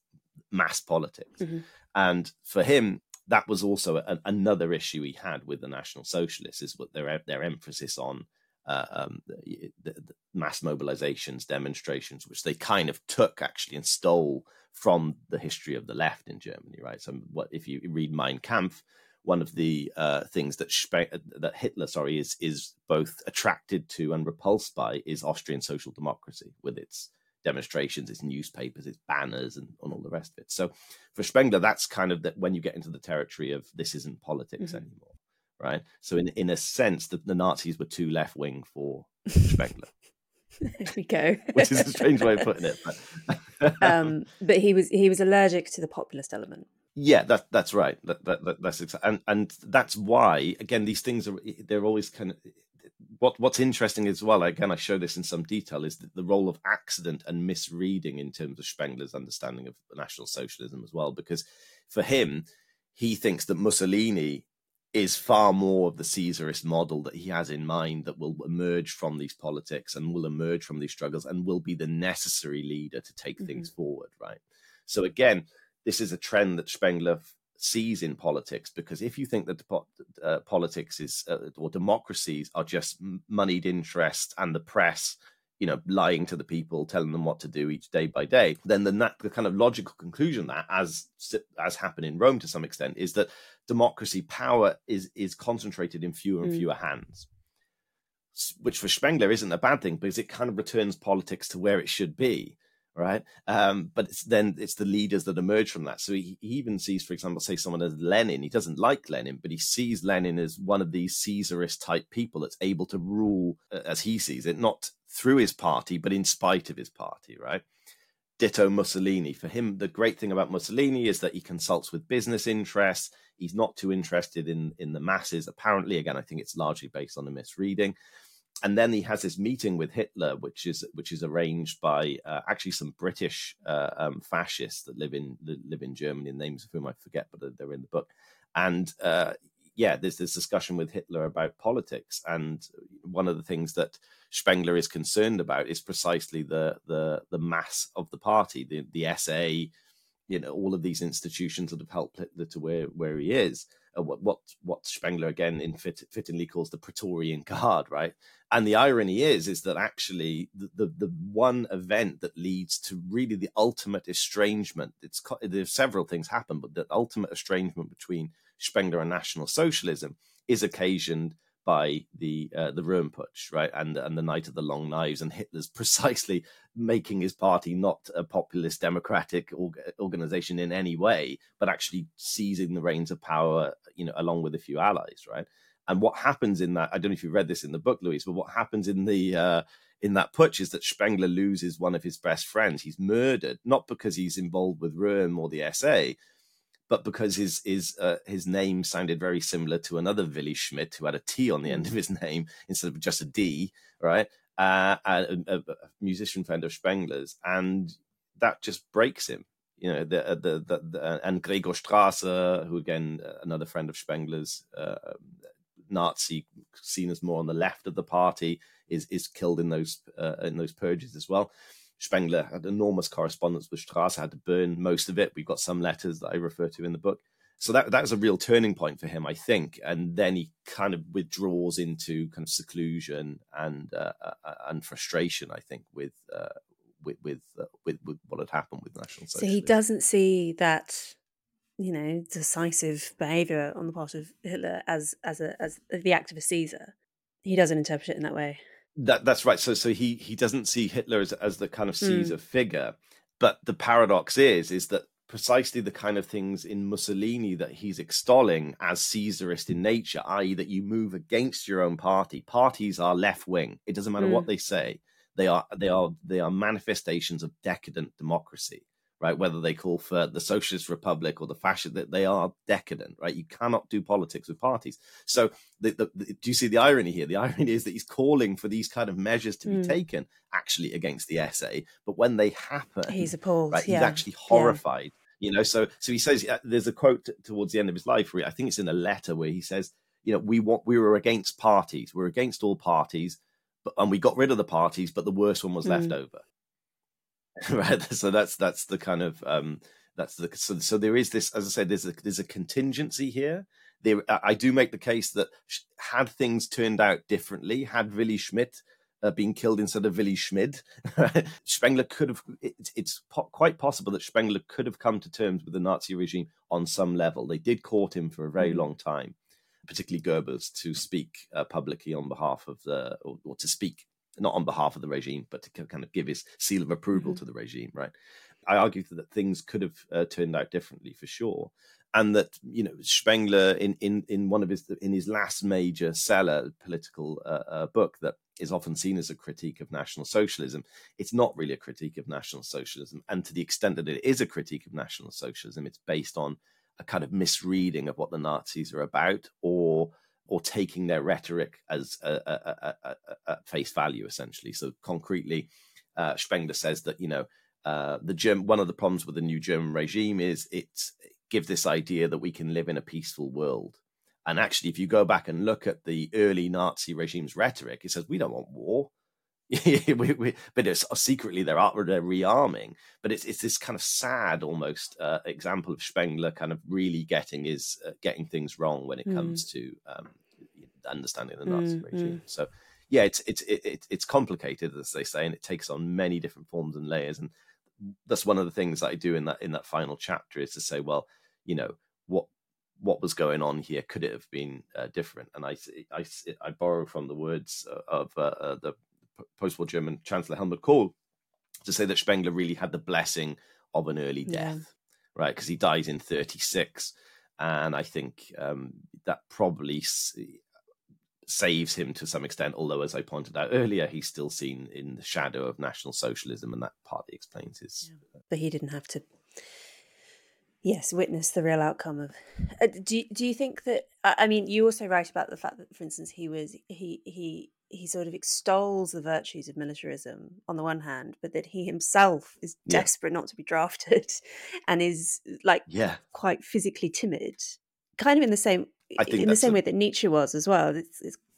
mass politics, mm-hmm. and for him, that was also a, another issue he had with the National Socialists is what their their emphasis on uh, um, the, the, mass mobilizations, demonstrations, which they kind of took actually and stole from the history of the left in Germany, right? So, what if you read Mein Kampf? one of the uh, things that Spe- that Hitler, sorry, is is both attracted to and repulsed by is Austrian social democracy with its demonstrations, its newspapers, its banners, and, and all the rest of it. So for Spengler, that's kind of that when you get into the territory of this isn't politics mm-hmm. anymore, right? So in in a sense, the, the Nazis were too left wing for Spengler. *laughs* *laughs* there we go. Which is a strange way of putting it. But, *laughs* um, but he was he was allergic to the populist element. Yeah, that that's right. That, that, that that's exactly, and and that's why again these things are they're always kind of what what's interesting as well. Again, I show this in some detail is the, role of accident and misreading in terms of Spengler's understanding of National Socialism as well, because for him, he thinks that Mussolini is far more of the Caesarist model that he has in mind that will emerge from these politics and will emerge from these struggles and will be the necessary leader to take mm-hmm. things forward, right? So again this is a trend that Spengler sees in politics because if you think that uh, politics is uh, or democracies are just moneyed interest and the press you know lying to the people telling them what to do each day by day then the, the kind of logical conclusion that as as happened in rome to some extent is that democracy power is is concentrated in fewer and mm. fewer hands which for spengler isn't a bad thing because it kind of returns politics to where it should be right? Um, but it's then it's the leaders that emerge from that. So he, he, even sees, for example, say someone as Lenin. He doesn't like Lenin, but he sees Lenin as one of these Caesarist type people that's able to rule uh, as he sees it, not through his party, but in spite of his party, right? Ditto Mussolini. For him, the great thing about Mussolini is that he consults with business interests. He's not too interested in in the masses. Apparently, again, I think it's largely based on a misreading and then he has this meeting with Hitler, which is which is arranged by uh, actually some British uh, um, fascists that live in live in Germany, names of whom I forget, but they're in the book. And uh, yeah, there's this discussion with Hitler about politics, and one of the things that Spengler is concerned about is precisely the the the mass of the party, the the SA, you know, all of these institutions that have helped Hitler to where where he is uh, what, what what Spengler again in fit, fittingly calls the Praetorian Guard, right? And the irony is, is that actually the, the, the one event that leads to really the ultimate estrangement. It's there's several things happen, but the ultimate estrangement between Spengler and National Socialism is occasioned by the uh, the Röhmputsch, right, and and the Night of the Long Knives, and Hitler's *laughs* precisely making his party not a populist democratic org- organization in any way, but actually seizing the reins of power, you know, along with a few allies, right. And what happens in that? I don't know if you read this in the book, Louise, but what happens in the uh, in that putsch is that Spengler loses one of his best friends. He's murdered, not because he's involved with Röhm or the SA, but because his his uh, his name sounded very similar to another Willy Schmidt who had a T on the end of mm. his name instead of just a D, right? Uh, a, a, a, musician friend of Spengler's, and that just breaks him. You know, the uh, the, the, the uh, and Gregor Strasser, who again uh, another friend of Spengler's, uh, Nazi, seen as more on the left of the party, is is killed in those in those purges as well. Spengler had enormous correspondence with Strasser, had to burn most of it. We've got some letters that I refer to in the book. So that that was a real turning point for him, I think. And then he kind of withdraws into kind of seclusion and uh, uh, uh and frustration, I think, with uh, with with, uh, with, with what had happened with National Socialism. So he doesn't see that you know decisive behavior on the part of Hitler as as a as the act of a Caesar. He doesn't interpret it in that way. That that's right. So so he he doesn't see Hitler as as the kind of hmm. Caesar mm. figure, but the paradox is is that precisely the kind of things in Mussolini that he's extolling as Caesarist in nature, i.e., that you move against your own party. Parties are left wing. It doesn't matter mm. what hmm. they say. They are they are they are manifestations of decadent democracy right? Whether they call for the socialist republic or the fascist, that they are decadent, right? You cannot do politics with parties. So, the, the, the, do you see the irony here? The *laughs* irony is that he's calling for these kind of measures to be mm. taken actually against the SA, but when they happen, he's appalled. Right? Yeah. He's actually horrified. Yeah. You know, so so he says there's a quote towards the end of his life where I think it's in a letter where he says, you know, we want we were against parties, we're against all parties, but and we got rid of the parties, but the worst one was mm. left over *laughs* right so that's that's the kind of um that's the so, so there is this as i said there's a there's a contingency here there i do make the case that had things turned out differently had willy schmidt uh, being killed instead of Willy Schmid. *laughs* Spengler could have, it, it's po- quite possible that Spengler could have come to terms with the Nazi regime on some level. They did court him for a very mm-hmm. long time, particularly Goebbels, to speak uh, publicly on behalf of the, or, or, to speak not on behalf of the regime, but to kind of give his seal of approval mm-hmm. to the regime, right? I argue that things could have uh, turned out differently for sure and that you know Spengler in in in one of his in his last major seller political uh, uh, book that is often seen as a critique of National Socialism. It's not really a critique of National Socialism, and to the extent that it is a critique of National Socialism, it's based on a kind of misreading of what the Nazis are about, or or taking their rhetoric as a, a, a, a face value, essentially. So concretely, uh, Spengler says that you know. Uh, the German, one of the problems with the new German regime is it gives this idea that we can live in a peaceful world. And actually, if you go back and look at the early Nazi regime's rhetoric, it says we don't want war. *laughs* we, we, but it's uh, secretly they're, they're rearming. But it's it's this kind of sad almost uh, example of Spengler kind of really getting is uh, getting things wrong when it comes mm. to um, understanding the Nazi mm, regime. Mm. So yeah, it's it's it, it's complicated as they say, and it takes on many different forms and layers. And that's one of the things that I do in that in that final chapter is to say, well, you know, what what was going on here? Could it have been uh, different? And I, I, I borrow from the words of uh, uh, the post-war German Chancellor Helmut Kohl to say that Spengler really had the blessing of an early death, yeah. right? Because he dies in 36. And I think um, that probably saves him to some extent. Although, as I pointed out earlier, he's still seen in the shadow of National Socialism, and that partly explains his. Yeah. But he didn't have to. Yes, witness the real outcome of. Uh, do Do you think that? I mean, you also write about the fact that, for instance, he was he he he sort of extols the virtues of militarism on the one hand, but that he himself is yeah. desperate not to be drafted, *laughs* and is like yeah quite physically timid, kind of in the same in the same a, way that Nietzsche was as well. It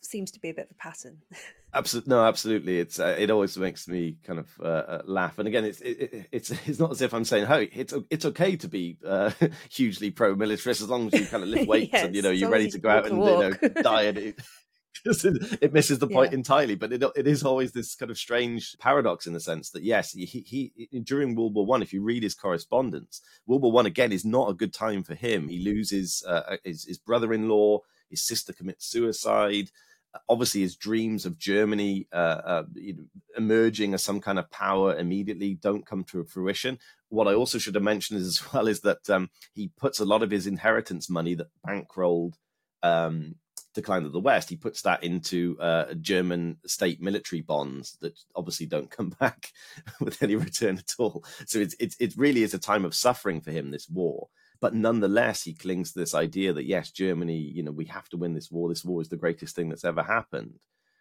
seems to be a bit of a pattern. *laughs* absolutely, no, absolutely. It's uh, it always makes me kind of uh, uh, laugh. And again, it's it, it's *laughs* it's not as if I'm saying, "Hey, it's it's okay to be uh, hugely pro-militarist as long as you kind of lift weights yes, and you know you're ready to go out and you know die and it, it misses the point yeah. entirely. But it it is always this kind of strange paradox in the sense that yes, he, he during World War One, if you read his correspondence, World War One again is not a good time for him. He loses uh, uh his, his brother-in-law, his sister commits suicide. Obviously, his dreams of Germany uh, uh, emerging as some kind of power immediately don't come to fruition. What I also should have mentioned *laughs* as well is that um, he puts a lot of his inheritance money that bankrolled um, decline of the West, he puts that into uh, German state military bonds that obviously don't come *laughs* back with any return at all. So it's, it's, it really is a time of suffering for him, this war. But nonetheless, he clings to this idea that yes, Germany, you know, we have to win this war. This war is the greatest thing that's ever happened.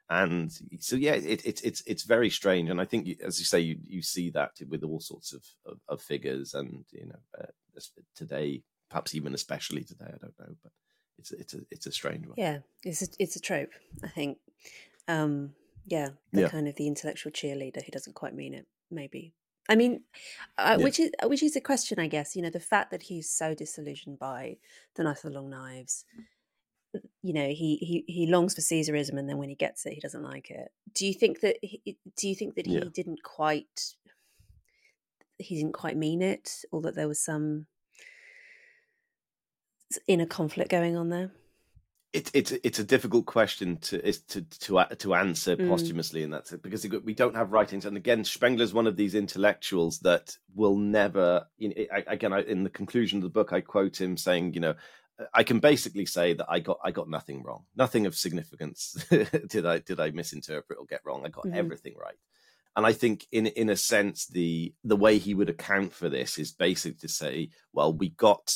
And so, yeah, it, it, it's it's very strange, and I think, as you say, you, you see that with all sorts of, of, of figures, and you know, uh, today, perhaps even especially today, I don't know, it's it's a it's a strange one. Yeah, it's a it's a trope. I think. Um, yeah, the yeah. kind of the intellectual cheerleader who doesn't quite mean it. Maybe. I mean, uh, yeah. which is which is a question, I guess. You know, the fact that he's so disillusioned by the Knife of the Long Knives. You know, he he he longs for Caesarism, and then when he gets it, he doesn't like it. Do you think that? He, do you think that he yeah. didn't quite? He didn't quite mean it, or that there was some inner conflict going on there? It, it's it's a difficult question to is to to to answer mm. posthumously, and that's it because we don't have writings. And again, Spengler's one of these intellectuals that will never. You know, I, again, I, in the conclusion of the book, I quote him saying, "You know, I can basically say that I got I got nothing wrong, nothing of significance *laughs* did I did I misinterpret or get wrong. I got mm-hmm. everything right." And I think, in in a sense, the the way he would account for this is basically to say, "Well, we got."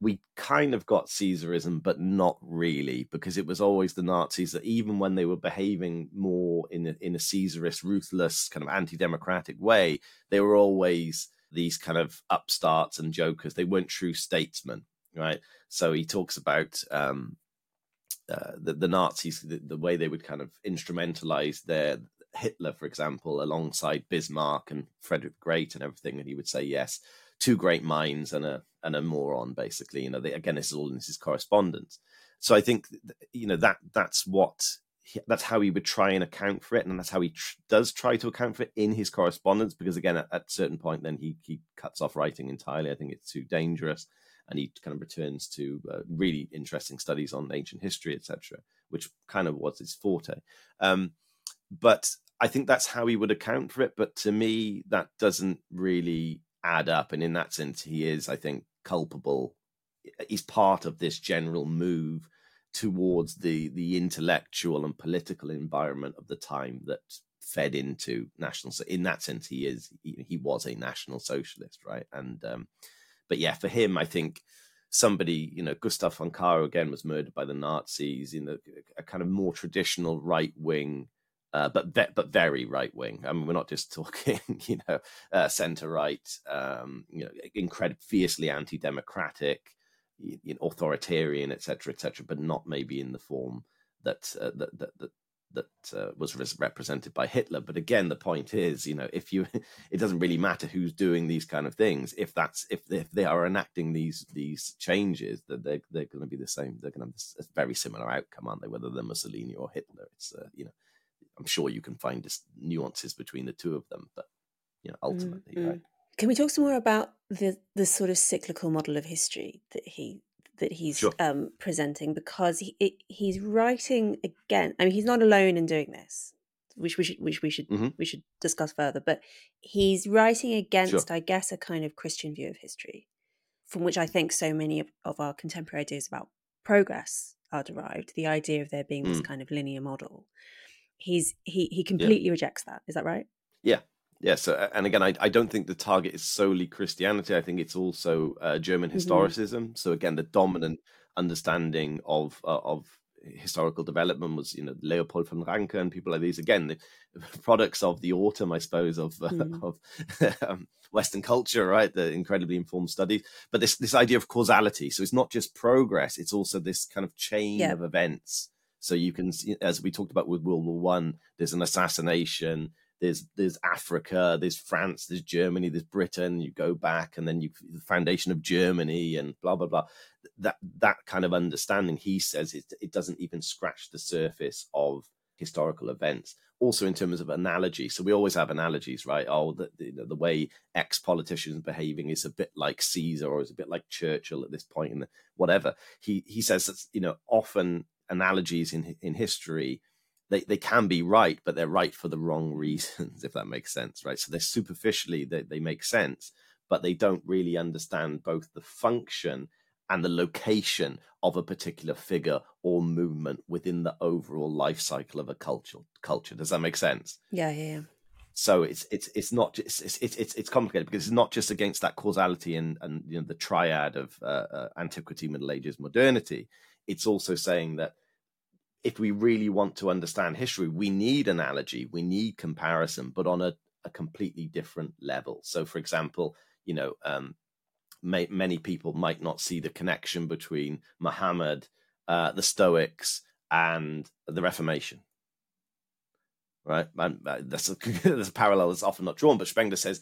We kind of got Caesarism, but not really, because it was always the Nazis that even when they were behaving more in a, in a Caesarist, ruthless, kind of anti-democratic way, they were always these kind of upstarts and jokers. They weren't true statesmen, right? So he talks about um, uh, the, the, Nazis, the, the, way they would kind of instrumentalize their Hitler, for example, alongside Bismarck and Frederick Great and everything, and he would say yes two great minds and a and a moron basically you know they, again this is all in his correspondence so i think you know that that's what that's how he would try and account for it, and that's how he tr- does try to account for it in his correspondence. Because again, at, a certain point, then he he cuts off writing entirely. I think it's too dangerous, and he kind of returns to uh, really interesting studies on ancient history, etc., which kind of was his forte. Um, but I think that's how he would account for it. But to me, that doesn't really add up, and in that sense, he is, I think, culpable. is part of this general move towards the the intellectual and political environment of the time that fed into national so in that sense he is he, was a national socialist right and um but yeah for him i think somebody you know gustav von kahr again was murdered by the nazis in a kind of more traditional right wing uh, but ve- but very right wing. I mean, we're not just *laughs* talking, you know, uh, centre right, um, you know, incredibly fiercely anti-democratic, you know, authoritarian, etc., etc., but not maybe in the form that uh, that that that, that uh, was represented by Hitler. But again, the point is, you know, if you, *laughs* it doesn't really matter who's doing these kind of things. If that's if they, if they are enacting these these changes, that they're they're going to be the same. They're going to have a very similar outcome, aren't they? Whether they're Mussolini or Hitler, it's uh, you know, I'm sure you can find just nuances between the two of them, but you know, ultimately, mm-hmm. right. Can we talk some more about the the sort of cyclical model of history that he that he's sure. um, presenting? Because he it, he's writing again. I mean, he's not alone in doing this, which we should which we should mm-hmm. we should discuss further. But he's writing against, sure. I guess, a kind of Christian view of history, from which I think so many of, of our contemporary ideas about progress are derived. The idea of there being mm. this kind of linear model. He's he he completely yeah. rejects that. Is that right? Yeah, yeah, so and again, I, I don't think the target is solely Christianity. I think it's also uh, German mm-hmm. historicism. Mm-hmm. So again, the dominant understanding of uh, of historical development was you know Leopold von Ranke and people like these. Again, the *laughs* products of the autumn, I suppose, of uh, mm. of *laughs* um, Western culture, right? The incredibly informed studies, but this this idea of causality. So it's not just progress; it's also this kind of chain yeah. of events. So you can, see, as we talked about with World War One, there's an assassination there's there's Africa, there's France, there's Germany, there's Britain. You go back, and then you the foundation of Germany, and blah blah blah. That that kind of understanding, he says, it it doesn't even scratch the surface of historical events. Also, in terms of analogy, so we always have analogies, right? Oh, the the, the way ex politicians behaving is a bit like Caesar, or is a bit like Churchill at this point in whatever. He he says that you know often analogies in in history they, they can be right, but they're right for the wrong *laughs* reasons, if that makes sense, right? So they're superficially, they, they make sense, but they don't really understand both the function and the location of a particular figure or movement within the overall life cycle of a culture. Culture does that make sense? Yeah, yeah. yeah. So it's it's it's not just it's it's it's complicated because it's not just against that causality and and you know the triad of uh, uh, antiquity, Middle Ages, modernity. It's also saying that if we really want to understand history, we need analogy, we need comparison, but on a, a completely different level. So, for example, you know, um, may, many people might not see the connection between Muhammad, uh, the Stoics, and the Reformation. Right, and, uh, that's a, *laughs* that's a parallel that's often not drawn. But Spengler says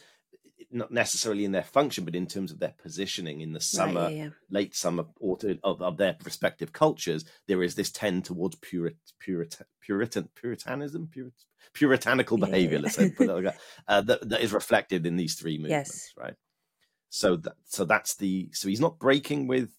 not necessarily in their function, but in terms of their positioning in the summer, right, yeah, yeah. late summer, autumn of, of, their respective cultures, there is this tend towards Purit, Purit, Puritan, Puritanism, Purit, puritanical behavior, yeah, let's say, like *laughs* uh, that, that is reflected in these three movements, yes. right? So that, so that's the so he's not breaking with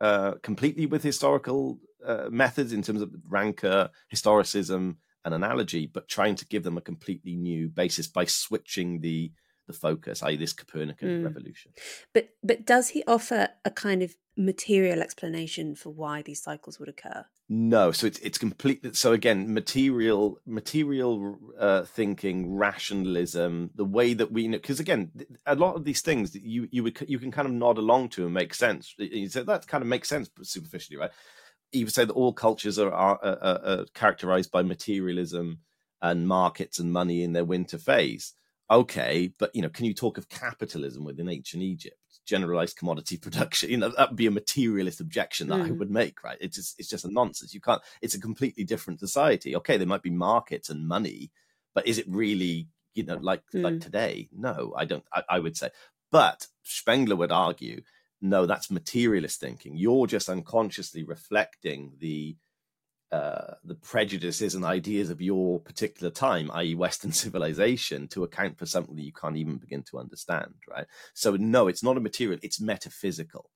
uh, completely with historical uh, methods in terms of Ranke, historicism, and analogy, but trying to give them a completely new basis by switching the the focus, i.e., this Copernican mm. revolution. But but does he offer a kind of material explanation for why these cycles would occur? No, so it's it's complete. So again, material material uh, thinking, rationalism, the way that we know, because again, a lot of these things that you you would you can kind of nod along to and make sense. You say that kind of makes sense superficially, right? You would say that all cultures are, are, are, are characterized by materialism and markets and money in their winter phase okay, but you know, can you talk of capitalism within ancient Egypt? Generalized commodity *laughs* production, you know, that would be a materialist objection that mm. I would make, right? It's just, it's just a nonsense. You can't. It's a completely different society. Okay, there might be markets and money, but is it really, you know, like mm. like today? No, I don't. I, I would say, but Spengler would argue, no, that's materialist thinking. You're just unconsciously reflecting the uh, the prejudices and ideas of your particular time, i.e., Western *laughs* civilization, to account for something that you can't even begin to understand, right? So, no, it's not a material; it's metaphysical,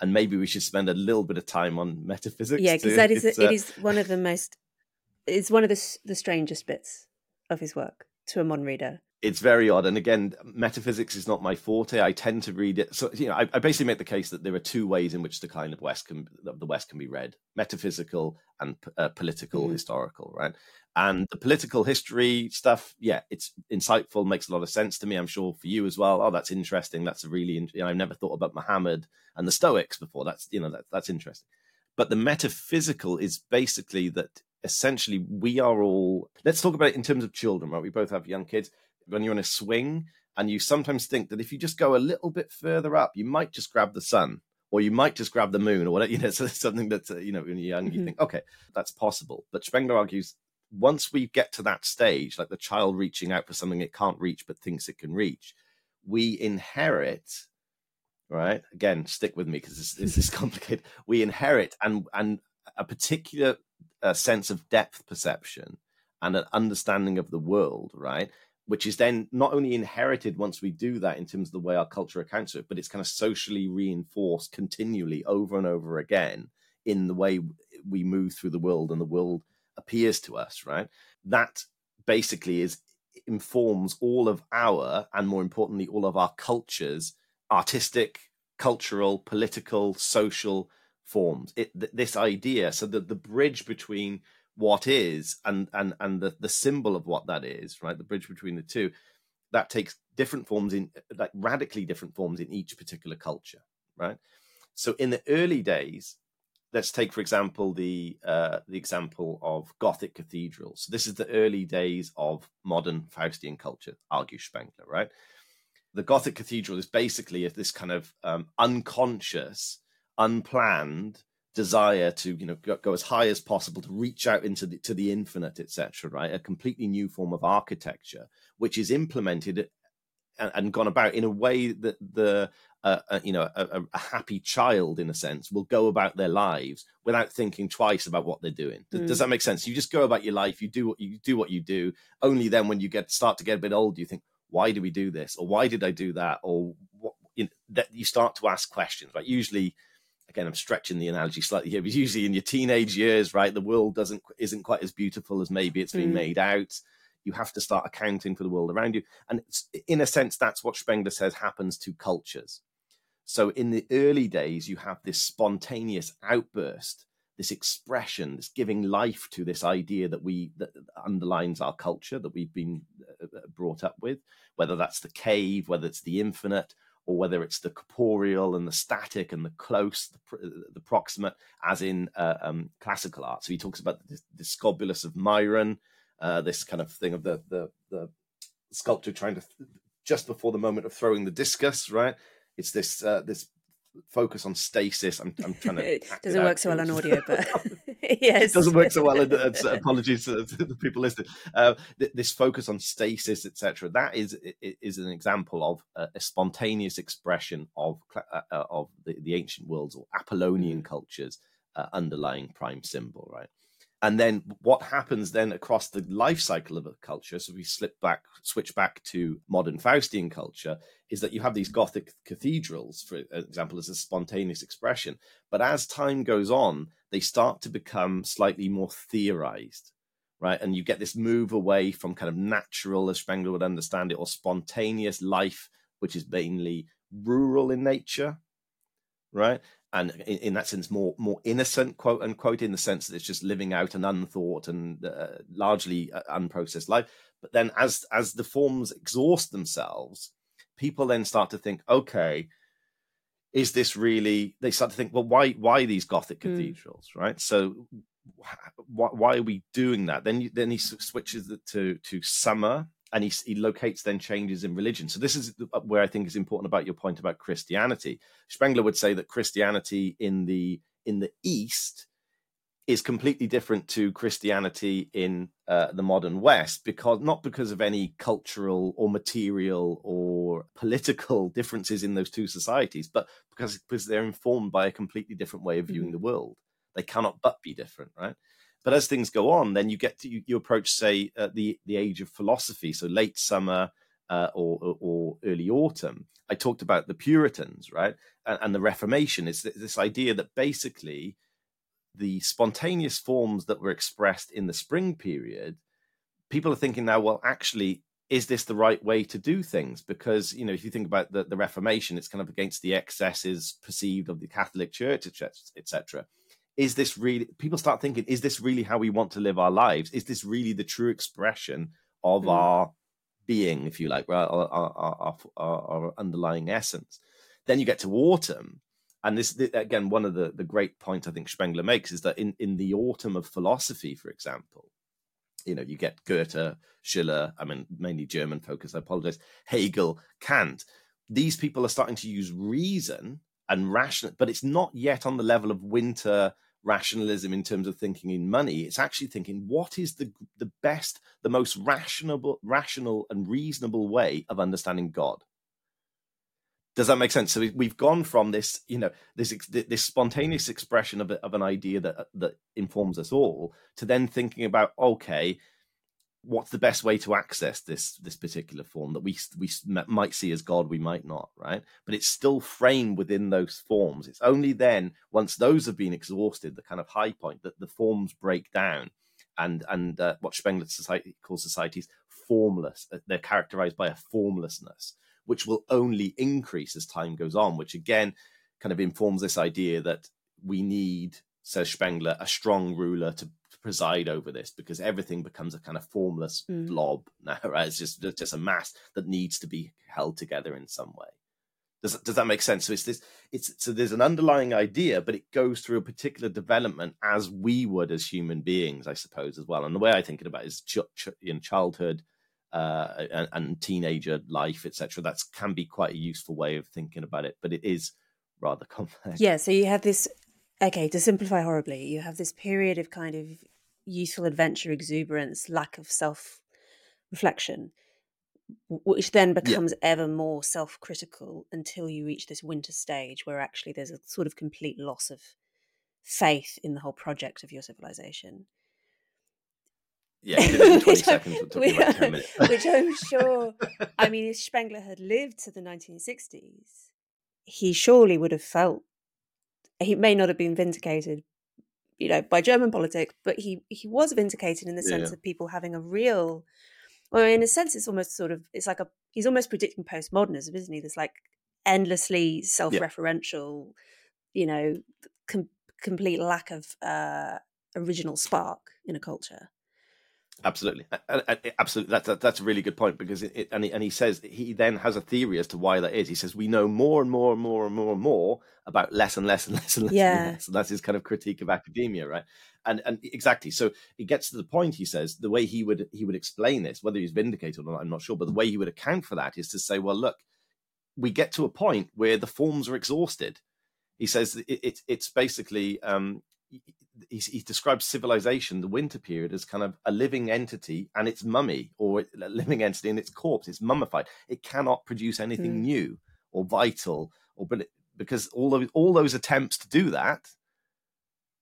and maybe we should spend a little bit of time on metaphysics. Yeah, because that is *laughs* uh, it is one of the most, it's one of the the strangest bits of his work to a modern reader it's very odd. And again, metaphysics is not my forte. I tend to read it. So, you know, I, I, basically make the case that there are two ways in which the kind of West can, the West can be read: metaphysical and uh, political, mm-hmm. historical, right? And the political history stuff, yeah, it's insightful, makes a lot of sense to me. I'm sure for you as well. Oh, that's interesting. That's a really, you know, I've never thought about Muhammad and the Stoics before. That's, you know, that, that's interesting. But the metaphysical is basically that essentially we are all let's talk about it in terms of children right we both have young kids when you're in a swing and you sometimes think that if you just go a little bit further up, you might just grab the sun or you might just grab the moon or whatever. *laughs* You know, so something that uh, you know when you're young, mm-hmm. you think, okay, that's possible. But Spengler argues once we get to that stage, like the child reaching out for something it can't reach but thinks it can reach, we inherit. Right again, stick with me because this, this is *laughs* complicated. We inherit and and a particular uh, sense of depth perception and an understanding of the world, right? Which is then not only inherited once we do that in terms of the way our culture accounts for it, but it's kind of socially reinforced continually over and over again in the way we move through the world and the world appears to us, right? That basically is informs all of our and more importantly all of our cultures artistic cultural political social forms it th- this idea so that the bridge between what is and and and the the symbol of what that is right? The bridge between the two that takes different forms in like radically different forms in each particular culture right? So in the early days let's take for example the uh, the example of gothic cathedrals so this is the early days of modern faustian culture argues spengler right? The gothic cathedral is basically this kind of um, unconscious unplanned desire to you know go, go, as high as possible to reach out into the to the infinite etc right? A completely new form of architecture which is implemented and, and gone about in a way that the uh, uh, you know a, a, happy child in a sense will go about their lives without thinking twice about what they're doing. Does, mm. does that make sense? You just go about your life you do what you do what you do. Only then when you get start to get a bit old you think why do we do this? or why did i do that? or what you know, that you start to ask questions right? Usually again i'm stretching the analogy slightly here but usually in your teenage years right the world doesn't isn't quite as beautiful as maybe it's been mm. made out. You have to start accounting for the world around you. And in a sense that's what spengler says happens to cultures. So in the early days you have this spontaneous outburst this expression this giving life to this idea that we that underlines our culture that we've been uh, uh, brought up with whether that's the cave whether it's the infinite or whether it's the corporeal and the static and the close, the, the proximate, as in uh, um, classical art. So he talks about the, the Discobolus of Myron, uh, this kind of thing of the, the, the sculptor trying to just before the moment of throwing the discus, right? It's this uh, this focus on stasis. I'm, I'm trying to. *laughs* it doesn't work so well on audio, but *laughs* *laughs* *laughs* yes, it doesn't work so well. And, uh, *laughs* apologies to, the people listening. Uh, th- this focus on stasis, etc. That is is an example of a, a spontaneous expression of uh, uh, of the, the ancient worlds or Apollonian mm. cultures uh, underlying prime symbol, right? And then what happens then across the life cycle of a culture so we slip back switch back to modern faustian culture is that you have these gothic cathedrals for example as a spontaneous expression. But as time goes on they start to become slightly more theorized right? And you get this move away from kind of natural as spengler would understand it or spontaneous life which is mainly rural in nature right and in, in, that sense more more innocent quote unquote in the sense that it's just living out an unthought and uh, largely uh, unprocessed life. But then as as the forms exhaust themselves people then start to think okay is this really they start to think well why why these gothic mm. cathedrals right? So why, why are we doing that? Then you, then he switches it to to summer and he, he locates then changes in religion. So this is uh, where I think is important about your point about Christianity. Spengler would say that Christianity in the in the East is completely different to Christianity in uh, the modern West because not because of any cultural or material or political *laughs* differences in those two societies, but because because they're informed by a completely different way of viewing mm-hmm. the world. They cannot but be different, right? But as things go on, then you get to you, you approach, say, uh, the the age of philosophy, so late summer uh, or, or early autumn. I talked about the Puritans, right, and, and the Reformation. It's this idea that basically the spontaneous forms that were expressed in the spring period, people are thinking now, well, actually, is this the right way to do things? Because you know, if you think about the, the Reformation, it's kind of against the excesses perceived of the Catholic Church, etc is this really people start thinking is this really how we want to live our lives? Is this really the true expression of mm. our being if you like our, our, our, our, underlying essence. Then you get to autumn and this again one of the, the great points i think spengler makes is that in, in the autumn of philosophy for example you know you get goethe schiller i mean mainly german focus i apologize hegel kant. These people are starting to use reason and rational, but it's not yet on the level of winter rationalism in terms of thinking in money. It's actually thinking what is the the best, the most rational, rational and reasonable way of understanding God. Does that make sense? So we've gone from this, you know, this this spontaneous expression of, of an idea that that informs us all to then thinking about okay, what's the best way to access this this particular form that we we might see as god we might not right? But it's still framed within those forms. It's only then once those have been exhausted the kind of high point that the forms break down and and uh, what spengler society calls societies formless uh, they're characterized by a formlessness which will only increase as time goes on which again kind of informs this idea that we need says spengler a strong ruler to preside over this because everything becomes a kind of formless mm. blob *laughs* now, right? It's just it's just a mass that needs to be held together in some way. Does does that make sense? So it's this. It's so there's an underlying idea, but it goes through a particular development as we would as human beings, I suppose, as well. And the way I think about it is ch- ch- in childhood. Uh, and, and teenager life, etc. That can be quite a useful way of thinking about it, but it is rather *laughs* complex. Yeah. So you have this okay, to simplify horribly, you have this period of kind of youthful adventure, exuberance, lack of self reflection, which then becomes yeah. ever more self critical until you reach this winter stage where actually there's a sort of complete loss of faith in the whole project of your civilization. Yeah, *laughs* 20 seconds. *laughs* which I'm sure, *laughs* I mean, if Spengler had lived to the 1960s, he surely would have felt, he may not have been vindicated you know, by German politics, but he he was vindicated in the sense yeah. of people having a real well, in a sense, it's almost sort of it's like a he's almost predicting postmodernism, isn't he? There's like endlessly self-referential, yeah. you know, com- complete lack of uh, original spark in a culture. Absolutely, absolutely. That's that, that's a really good point because it, it, and he, and he says he then has a theory as to why that is. He says we know more and more and more and more and more about less and less and *laughs* less and less. Yeah, and less. And that's his kind of critique of academia, right? And and exactly. So it gets to the point. He says the way he would he would explain this, whether he's vindicated or not, I'm not sure, but the way he would account for that is to say, well, look, we get to a point where the forms are exhausted. He says it, it it's basically um, he, he, describes civilization, the winter period, as kind of a living entity and its mummy, or a living entity and its corpse. It's mummified. It cannot produce anything mm. new or vital, or because all those all those attempts to do that,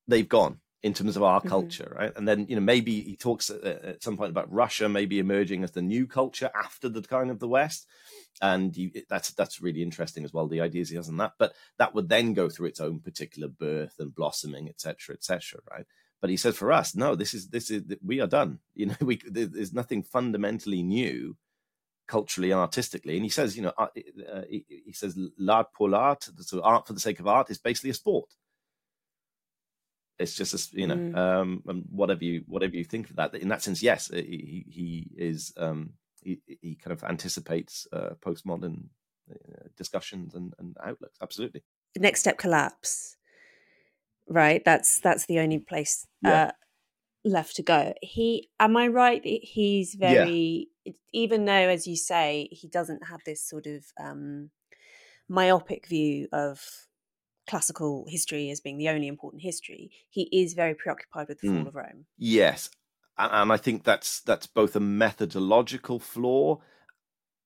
they've gone in terms of our mm-hmm. culture, right? And then you know maybe he talks at, at, some point about Russia maybe emerging as the new culture after the decline of the West, and you, that's that's really interesting as well. The ideas he has on that, but that would then go through its own particular birth and blossoming, etc., etc., right? But he says for us, no, this is this is we are done. *laughs* You know, we there's nothing fundamentally new culturally and artistically. And he says, you know, uh, uh, he, he says l'art pour l'art, so art for the sake of art, is basically a sport it's just a, you know mm. um whatever you whatever you think of that in that sense yes he he is um he, he kind of anticipates uh, postmodern uh, discussions and, and outlooks absolutely next step collapse right that's that's the only place yeah. uh, left to go he am i right he's very yeah. even though as you say he doesn't have this sort of um myopic view of classical history as being the only important history, he is very preoccupied with the fall mm. of Rome. Yes, and I think that's that's both a methodological flaw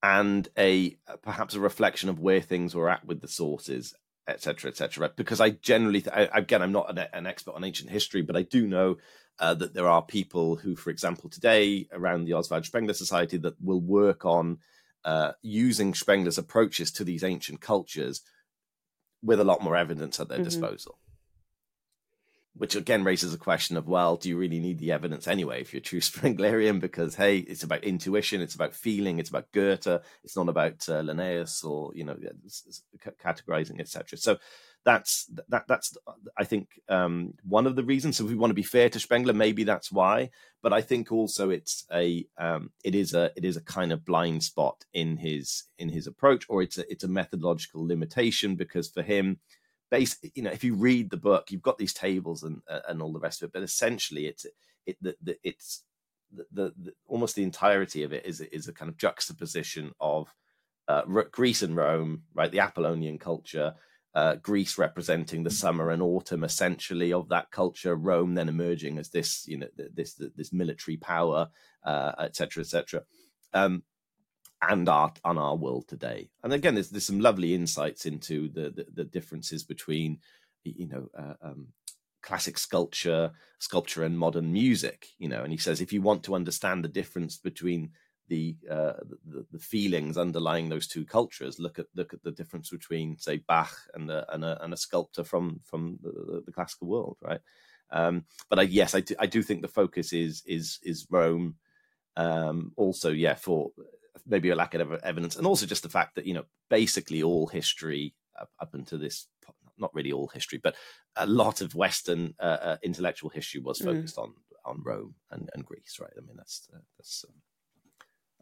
and a perhaps a reflection of where things were at with the sources etc etc because i generally th- I, again i'm not an, an, expert on ancient history but i do know uh, that there are people who, for example, today around the Oswald Spengler Society that will work on uh, using Spengler's approaches to these ancient cultures with a lot more evidence at their mm-hmm. disposal. Which again raises a question of, well, do you really need the evidence anyway if you're true *laughs* Spenglerian? Because hey, it's about intuition, it's about feeling, it's about Goethe, it's not about uh, Linnaeus or you know categorizing, etc. So that's that that's I think um, one of the reasons. So if we want to be fair to Spengler, maybe that's why. But I think also it's a um, it is a it is a kind of blind spot in his in his approach, or it's a it's a methodological limitation because for him, base you know if you read the book, you've got these tables and uh, and all the rest of it, but essentially it's it the, the it's the, the, almost the entirety of it is is a kind of juxtaposition of uh, Greece and Rome, right? The Apollonian culture uh, Greece representing the summer and autumn essentially of that culture, Rome then emerging as this, you know, this this military power, etc., uh, etc., et um, and our on our world today. And again, there's there's some lovely insights into the the, the differences between, you know. Uh, um, classic sculpture sculpture and modern music you know and he says if you want to understand the difference between the, uh, the, the feelings underlying those two cultures. Look at look at the difference between, say, Bach and a, and a, and a sculptor from from the, the classical world, right? Um, but I, yes, I do, I do think the focus is is is Rome. Um, also, yeah, for maybe a lack of evidence, and also just the fact that you know basically all history up, up until this not really all history, but a lot of Western uh, uh, intellectual history was mm. focused mm. on on Rome and, and Greece, right? I mean, that's uh, that's um,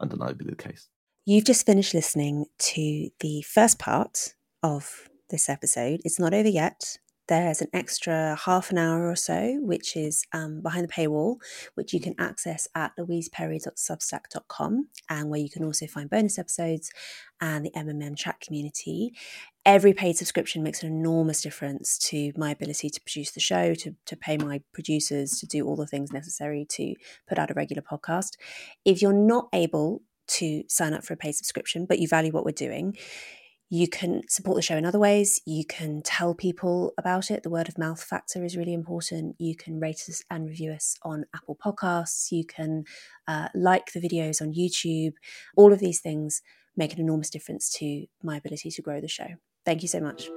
undeniably the case. You've just finished listening to the first part of this episode. It's not over yet. There's an extra half an hour or so, which is um, behind the paywall, which you can access at louiseperry.substack.com, and where you can also find bonus episodes and the MMM chat community. Every paid subscription makes an enormous difference to my ability to produce the show, to, to pay my producers, to do all the things necessary to put out a regular podcast. If you're not able to sign up for a paid subscription, but you value what we're doing, you can support the show in other ways. You can tell people about it. The word of mouth factor is really important. You can rate us and review us on Apple Podcasts. You can uh, like the videos on YouTube. All of these things make an enormous difference to my ability to grow the show. Thank you so much.